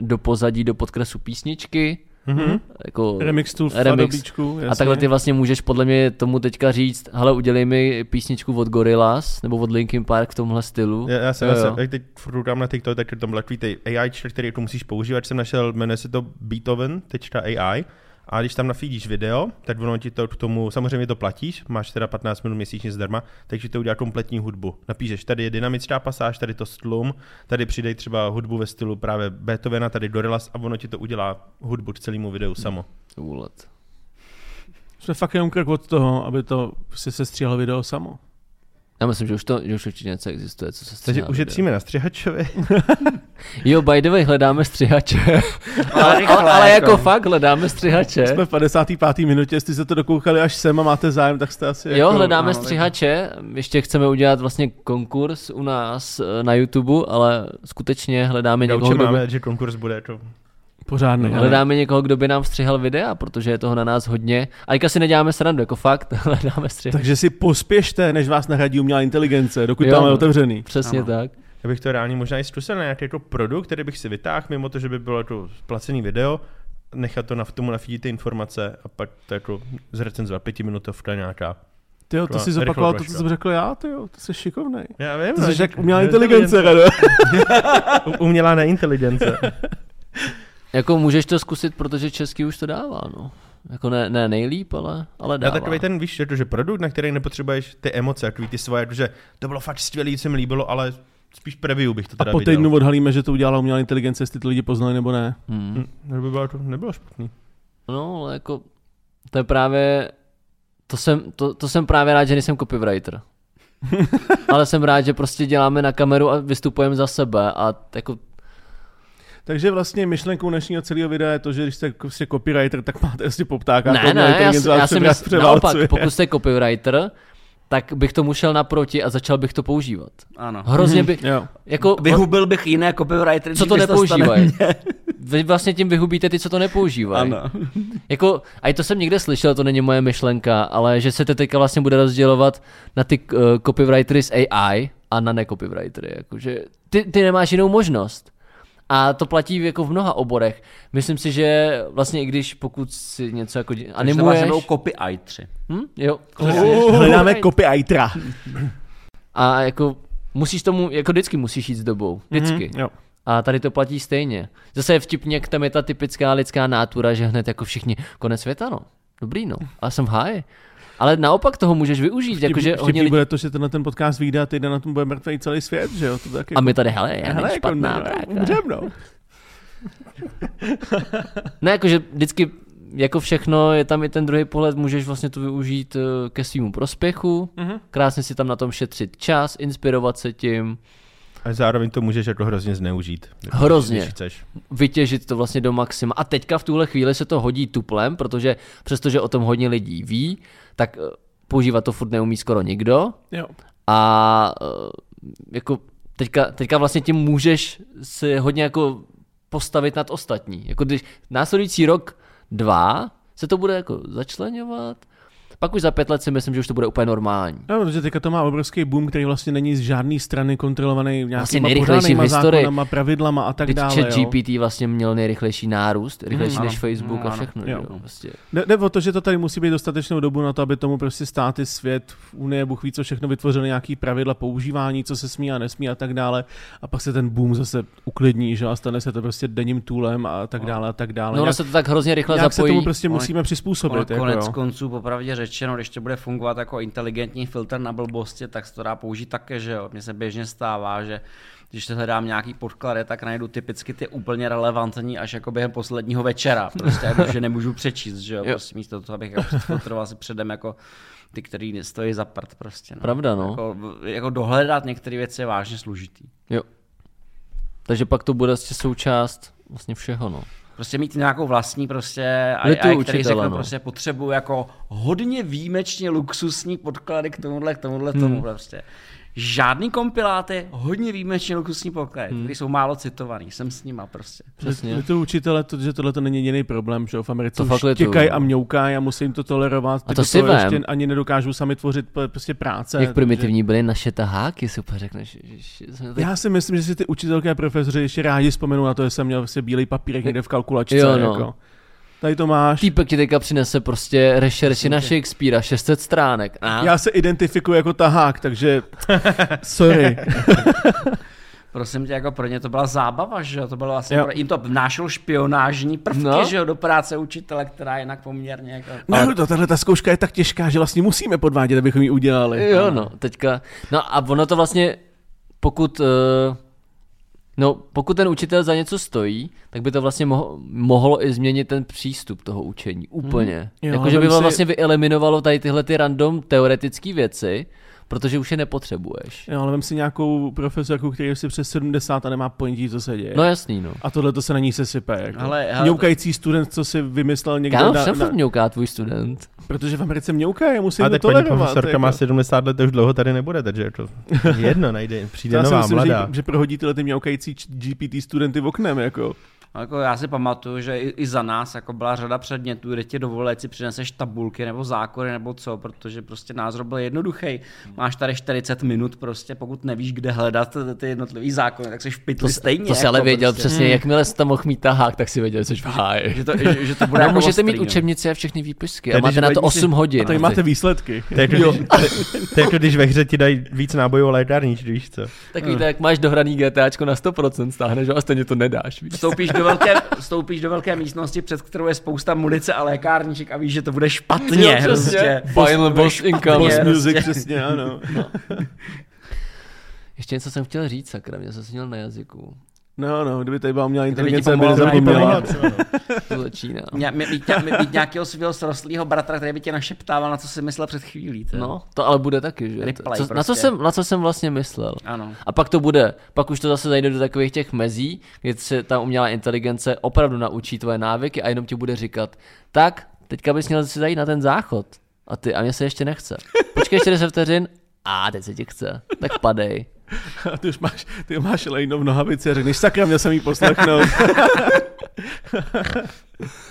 do pozadí, do podkresu písničky Mhm. Jako Remix tool v Remix. Adobíčku, A takhle ty vlastně můžeš podle mě tomu teďka říct, hele, udělej mi písničku od Gorillaz nebo od Linkin Park v tomhle stylu. Já, já jsem, Jo, já jsem jak teď furt na TikTok, tak tam byl takový ty AI, který tu musíš používat, jsem našel, jmenuje se to Beethoven.ai a když tam nafídíš video, tak ono ti to k tomu, samozřejmě to platíš, máš teda 15 minut měsíčně zdarma, takže to udělá kompletní hudbu. Napíšeš, tady je dynamická pasáž, tady to stlum, tady přidej třeba hudbu ve stylu právě Beethovena, tady Gorillaz a ono ti to udělá hudbu k celému videu samo. Úlet. Jsme fakt jenom krok od toho, aby to si se stříhalo video samo. Já myslím, že už to že už určitě něco existuje, co se Takže stříhá ušetříme na střihačovi. Jo, by the way, hledáme střihače. ale, rychle, ale, ale jako jako. fakt hledáme střihače. Jsme v 55. minutě, jestli jste to dokoukali až sem a máte zájem, tak jste asi Jo, jako, hledáme ano, střihače, ještě chceme udělat vlastně konkurs u nás eh, na YouTube, ale skutečně hledáme Já někoho, kdo by, máme, že konkurs bude jako pořádný. ale- hledáme někoho, kdo by nám střihal videa, protože je toho na nás hodně. A teďka si neděláme srandu, jako fakt, hledáme střihače. Takže si pospěšte, než vás nahradí umělá inteligence, dokud Jo, tam je no. otevřený. Přesně Ano. tak. Já bych to reálně možná i zkusil na nějaký jako produkt, který bych si vytáhl, mimo to, že by bylo to placený video, nechat to na v tomu nafídit ty informace a pak to jako zrecenzovat pětiminutovka nějaká. Ty jo, to si zopakoval to, co jsem řekl já, ty jo, to jsi šikovnej. Já vím, To no, jsi že- jak umělá inteligence, Rado. U- Umělá neinteligence. Jako můžeš to zkusit, protože český už to dává, no. Jako ne, ne nejlíp, ale, ale Já dává. takový ten, víš, že produkt, na který nepotřebuješ ty emoce, takový ty svoje, jako, že to bylo fakt skvělý, se mi líbilo, ale spíš preview bych to A teda po viděl. týdnu odhalíme, že to udělala umělá inteligence, jestli to lidi poznali nebo ne. Hmm. Hm, To by bylo, to nebylo špatný. No, ale jako, to je právě, to jsem, to, to jsem právě rád, že nejsem copywriter. ale jsem rád, že prostě děláme na kameru a vystupujeme za sebe a jako, Takže vlastně myšlenkou dnešního celého videa je to, že když jste prostě copywriter, tak máte vlastně poptáka. ne, ne, já, s- já jsem mysl, naopak, pokud jste copywriter, tak bych tomu šel naproti a začal bych to používat. Ano. Hrozně by, Jo. jako, Vyhubil bych jiné copywritery, co to nepoužívají. Vy vlastně tím vyhubíte ty, co to nepoužívají. Ano. Jako, a i to jsem někde slyšel, to není moje myšlenka, ale že se to teďka vlastně bude rozdělovat na ty uh, copywritery z AI a na necopywritery. Jakože ty, ty nemáš jinou možnost. A to platí jako v mnoha oborech. Myslím si, že vlastně i když pokud si něco jako dě- Animuješ? animuješ... copywriteri. Hm? Jo. Uh, hledáme copywritera. A jako musíš tomu, jako vždycky musíš jít s dobou. Vždycky. Mhm, jo. A tady to platí stejně. Zase je vtipně, jak tam je ta typická lidská nátura, že hned jako všichni, konec světa, no. Dobrý, no. A jsem v háji. Ale naopak toho můžeš využít, jakože Vtipný hodně lidí... bude to, že tenhle ten podcast vyjde a týden na tom bude mrtvý celý svět, že jo? To taky A my tady, hele, já Hele, jako špatná, ne, brácha. umřem, no. Ne, jakože vždycky, jako všechno, je tam i ten druhý pohled, můžeš vlastně to využít eh, ke svýmu prospěchu, Mhm. krásně si tam na tom šetřit čas, inspirovat se tím, A zároveň to můžeš jako hrozně zneužít. Hrozně. Když chceš. vytěžit to vlastně do maxima. A teďka v tuhle chvíli se to hodí tuplem, protože přestože o tom hodně lidí ví, tak eh, používat to furt neumí skoro nikdo. Jo. A eh, jako teďka, teďka vlastně tím můžeš si hodně jako postavit nad ostatní. Jako když následující rok, dva se to bude jako začlenovat, pak už za pět let si myslím, že už to bude úplně normální. No, protože teďka to má obrovský boom, který vlastně není z žádné strany kontrolovaný nějakýma Vlastně nejrychlejší v pořádnýma historii. zákonama, pravidlama a tak Teď dále. chat. GPT vlastně měl nejrychlejší nárůst, rychlejší Mhm, než ano. Facebook Mhm, a ano. všechno. Jo. jo, Prostě. Jde, jde o to, že to tady musí být dostatečnou dobu na to, aby tomu prostě státy, svět, Unie, Bůh ví, co všechno vytvořili nějaký pravidla používání, co se smí a nesmí a tak dále. A pak se ten boom zase uklidní, že a stane se to prostě denním toolem a tak dále a tak dále. No, ono nějak se to tak hrozně rychle nějak se zapojí. tomu prostě Ono- musíme přizpůsobit. Ono Jako, konec jo. konců, popravdě řečeno, když to bude fungovat jako inteligentní filtr na blbosti, tak se to dá použít také, že jo. Mně se běžně stává, že když se hledám nějaký podklady, tak najdu typicky ty úplně relevantní až jako během posledního večera. Prostě jako, že nemůžu přečíst, že jo. Prostě místo toho, abych jako filtroval si předem jako ty, který stojí za prd prostě. No. Pravda, no. Jako, jako dohledat některé věci je vážně složitý. Jo. Takže pak to bude vlastně součást vlastně všeho, no. Prostě mít nějakou vlastní prostě AI, který učitele, řekne no. prostě potřebuju jako hodně výjimečně luxusní podklady k tomuhle, k tomuhle, hmm. tomu prostě. Žádný kompiláty, hodně výjimečně luxusní podklady, hmm. které jsou málo citovaný, jsem s nima prostě. Přesně. To učitele, to, že tohle to není jediný problém, že v Americe To to těkají a mňoukají a musí jim to tolerovat. A ty to si toho vem. ještě ani nedokážou sami tvořit prostě práce. Jak primitivní byly naše taháky, super řekneš. že- že Já si myslím, že si ty učitelské a profesoři ještě rádi vzpomenou na to, že jsem měl prostě bílý papírek někde v kalkulačce. Jo, no. jako. Tady to máš. Týpek ti teďka přinese prostě rešerši na Shakespearea, 600 stránek. A? Já se identifikuji jako tahák, takže sorry. Prosím tě, jako pro ně to byla zábava, že jo? To bylo vlastně, Jo. pro, jim to vnášelo špionážní prvky, No. že jo, do práce učitele, která je jinak poměrně jako... No, to, tahle ta zkouška je tak těžká, že vlastně musíme podvádět, abychom ji udělali. Jo, no, teďka. No a ono to vlastně, pokud, eh, no, pokud ten učitel za něco stojí, tak by to vlastně mohlo, mohlo i změnit ten přístup toho učení úplně. Jo, Jakože by si- vlastně vyeliminovalo tady tyhle ty random teoretické věci, protože už je nepotřebuješ. Jo, ale vem si nějakou profesorku, který je si přes 70 a nemá ponětí, co se děje. No jasný, no. A tohle to se na ní sesype. Jako. Hele, hele, Mňoukající student, co si vymyslel někdo, Kámo, na, jsem na, furt mňouká tvůj student. protože v Americe mňoukají, musí A to tak paní profesorka má jako. 70 let, to už dlouho tady nebude, takže je to jedno, najde, přijde Já si nová, myslím, mladá. že, že prohodí tyhle ty mňoukající GPT studenty v oknem. Jako. Jako já si pamatuju, že i, i za nás jako byla řada předmětů, kde ti dovolili, si přineseš tabulky nebo zákony nebo co, protože prostě názor byl jednoduchý. Máš tady 40 minut prostě, pokud nevíš, kde hledat ty jednotlivý zákony, tak jsi v To, pytli stejně. to si ale jako věděl prostě. přesně, jakmile jsi tam mohl mít tahák, tak si věděl, že jsi v háji. Že to, že, že to bude No, jako můžete mít no. učebnici a všechny výpisky. A máte na to vadí si- 8 hodin. A tady máte výsledky. To je, jako když, to jako když ve hře ti dají víc nábojů a víš co. Tak víte, jak máš dohraný GTAčko na 100%, stáhneš ho a stejně to nedáš. Víš? Vstoupíš do, velké, vstoupíš do velké místnosti, před kterou je spousta munice a lékárníček a víš, že to bude špatně. Jo, přesně. prostě. Final boss income. Boss prostě. music, přesně, ano. Ještě něco jsem chtěl říct, sakra, mě jsem měl na jazyku. No, no, kdyby tady byla umělá ti inteligence, by pomohla nezapomněla. To začíná. Mě, mě, mít, mít nějakého svého srostlého bratra, který by tě našeptával, na co jsi myslel před chvílí. To. No, to ale bude taky, že? Replay co, na, co prostě. jsem, na co jsem vlastně myslel? Ano. A pak to bude, pak už to zase zajde do takových těch mezí, kdy se ta umělá inteligence opravdu naučí tvoje návyky a jenom ti bude říkat, tak, teďka bys měl si zajít na ten záchod. A ty, a mě se ještě nechce. Počkej ještě 10 vteřin, a teď se ti chce. Tak padej. A ty už máš, ty máš lejno v nohavici a řekneš, sakra, měl jsem jí poslechnout.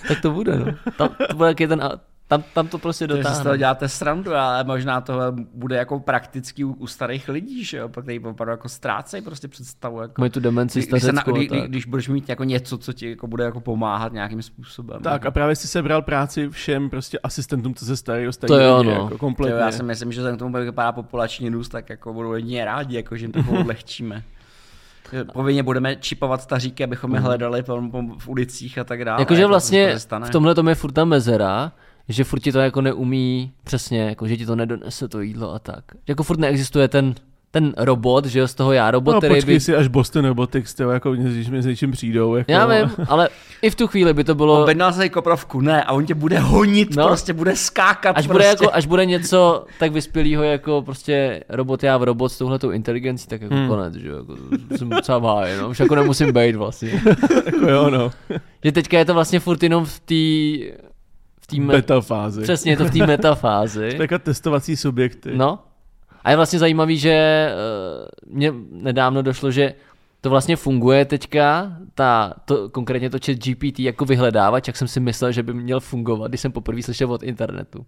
Tak to bude, no. Tam, to bude jaký ten, tam, tam to prostě To, že si z toho dotáhne. děláte srandu, ale možná to bude jako praktický u, u starých lidí, že jo, který opravdu jako ztrácejí prostě představu. Jako, Mají tu demenci když, když, se na, kdy, kdy, když budeš mít jako něco, co ti jako bude jako pomáhat nějakým způsobem. tak a právě si sebral práci všem prostě asistentům, co se starají o To jo, no. jako Jo, kompletně. já si myslím, že k tomu, jak vypadá populační růst, tak jako budou jedině rádi, jako, že jim to jako odlehčíme. Povinně budeme čipovat staříky, abychom je hledali po, po, v ulicích a tak dále. Jakože jako to vlastně stane. v tomhle tom je furt ta mezera, že furt ti to jako neumí přesně, jako že ti to nedonese to jídlo a tak. Jako furt neexistuje ten, ten robot, že jo, z toho já robot, No, který počkej by... si, až Boston Robotics, tyjo, jako když mi s něčím přijdou. Jako, Já vím, ale i v tu chvíli by to bylo, Objednal se koprovku, ne, a on tě bude honit, No. prostě bude skákat. až prostě. bude, jako, až bude něco tak vyspělého jako prostě robot já v robot s touhletou inteligencí, tak jako Hmm. konec, že jo, jako jsem docela v háji, no, už jako nemusím být vlastně. jako jo, no. že teďka je to vlastně furt jenom v té té me- Beta fázi. přesně je to v té metafázi. Taková testovací subjekty. No. A je vlastně zajímavý, že uh, mě nedávno došlo, že to vlastně funguje teďka, ta, to, konkrétně to chat GPT jako vyhledávač, jak jsem si myslel, že by měl fungovat, když jsem poprvé slyšel od internetu.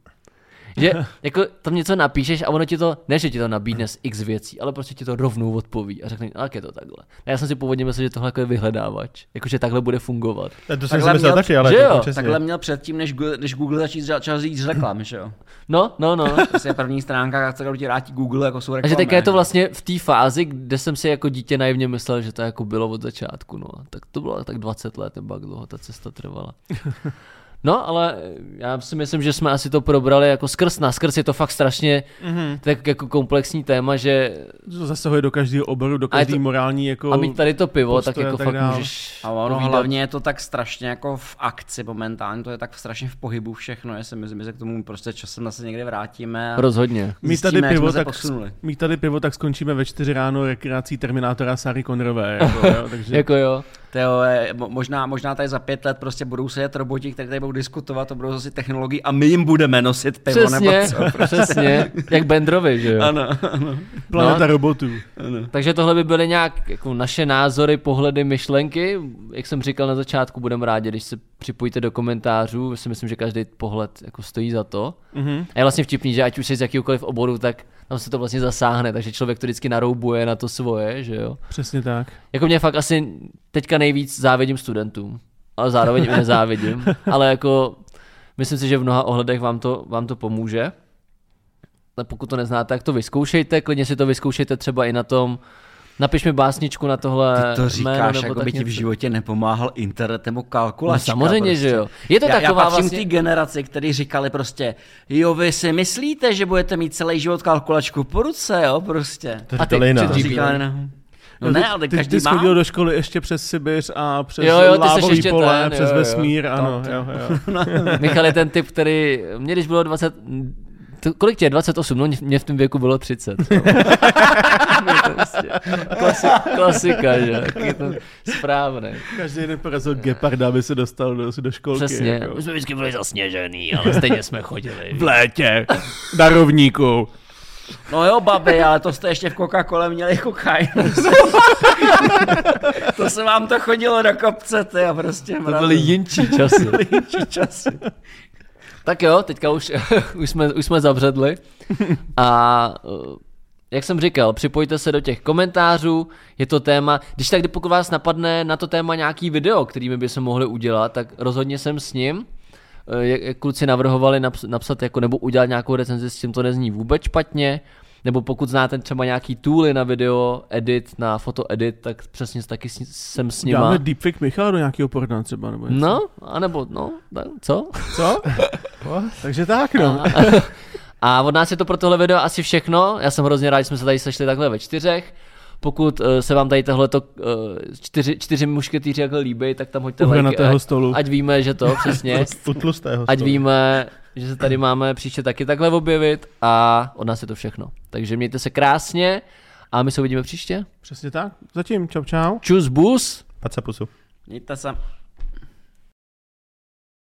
Že jako tam něco napíšeš a ono ti to, ne že ti to nabídne z x věcí, ale prostě ti to rovnou odpoví a řekne, "A jak je to takhle. A já jsem si původně myslel, že tohle jako je vyhledávač, jakože takhle bude fungovat. To jsem si myslel měl- taky, ale že to jo, přesně. Takhle měl předtím, než, Google- než Google začít začal říct reklam, že jo? No, no, no. Prostě první stránka, kterou ti vrátí Google, jako jsou A reklamy. že teďka je to vlastně v té fázi, kde jsem si jako dítě naivně myslel, že to jako bylo od začátku, no. Tak to bylo tak 20 let, nebo jak dlouho ta cesta trvala. No, ale já si myslím, že jsme asi to probrali jako skrz na skrz, je to fakt strašně Mhm. tak jako komplexní téma, že To zasahuje do každého oboru, do to- morální jako... a mít tady to pivo, tak jako tak fakt dál. můžeš A ono povídat. hlavně je to tak strašně jako v akci momentálně, to je tak strašně v pohybu všechno, já si myslím, že se k tomu prostě časem zase někde vrátíme a Rozhodně. Mít tady, pivo, tak, mít tady pivo, tak skončíme ve čtyři ráno rekreací Terminátora Sary Connerové. Jako, jo, takže... Jako jo. Teo, možná, možná tady za pět let prostě budou sedět roboti, kteří tady budou diskutovat o budoucnosti technologií a my jim budeme nosit pivo Přesně, nebo co. přesně, jak Bendrovi, že jo. Ano, ano, Planeta No. robotů. ano. Takže tohle by byly nějak jako naše názory, pohledy, myšlenky. Jak jsem říkal na začátku, budeme rádi, když se připojíte do komentářů. Já si myslím, že každý pohled jako stojí za to. Mhm. A je vlastně vtipný, že ať už jsi z jakýkoliv oboru, tak tam se to vlastně zasáhne, takže člověk to vždycky naroubuje na to svoje, že jo. Přesně tak. Jako mě fakt asi teďka nejvíc závidím studentům. ale zároveň nezávidím. Ale jako myslím si, že v mnoha ohledech vám to, vám to pomůže. Ale pokud to neznáte, tak to vyzkoušejte, klidně si to vyzkoušejte třeba i na tom, napiš mi básničku na tohle Ty to říkáš, jméno, nebo jako by ti v životě nepomáhal internet nebo No, kalkulačka. samozřejmě, prostě. že jo. Je to já, taková já patřím vlastně... té generaci, kteří říkali prostě, jo, vy si myslíte, že budete mít celý život kalkulačku po ruce, jo, prostě. To A ty- ty To říkali, ne. No ne, ale ty, každý ty jsi má. chodil do školy ještě přes Sibiř a přes Jo, jo, lávový ještě pole, ten, přes jo, jo. vesmír, ano, to- jo, jo. Michal je ten typ, který, mě když bylo 20, to, kolik tě je, 28, no mě v tom věku bylo 30. No. To prostě Klasi, klasika, že? Taky to správný. Každý den porazil geparda, aby se dostal do, do školky. Přesně. Jako. My jsme vždycky byli zasněžený, ale stejně jsme chodili. V létě, na rovníku. No jo, babi, ale to jste ještě v Coca-Cole měli kokain. to se vám to chodilo do kopce, ty a prostě To byly jinčí časy. jinčí časy. Tak jo, teďka už, už, jsme, už jsme zabředli. A uh, jak jsem říkal, připojte se do těch komentářů, je to téma, když tak, pokud vás napadne na to téma nějaký video, kterými by se mohli udělat, tak rozhodně jsem s ním. Eh, Jak, kluci navrhovali naps, napsat jako, nebo udělat nějakou recenzi, s tím to nezní vůbec špatně, nebo pokud znáte třeba nějaký tooly na video edit, na foto edit, tak přesně taky s, jsem s nima. Dáme deepfake Michala do nějakého porna třeba, nebo něco. No, anebo, no, tak co? Co? Takže tak, no. A od nás je to pro tohle video asi všechno. Já jsem hrozně rád, že jsme se tady sešli takhle ve čtyřech. Pokud uh, se vám tady tohleto uh, čtyři, čtyři mušketýři jakhle líbí, tak tam hoďte hranatého ať, stolu. ať víme, že to přesně. U tlustého ať stolu. víme, že se tady máme příště taky takhle objevit a od nás je to všechno. Takže mějte se krásně a my se uvidíme příště. Přesně tak. Zatím, čau čau. Čus bus. Pacapusu. Mějte se.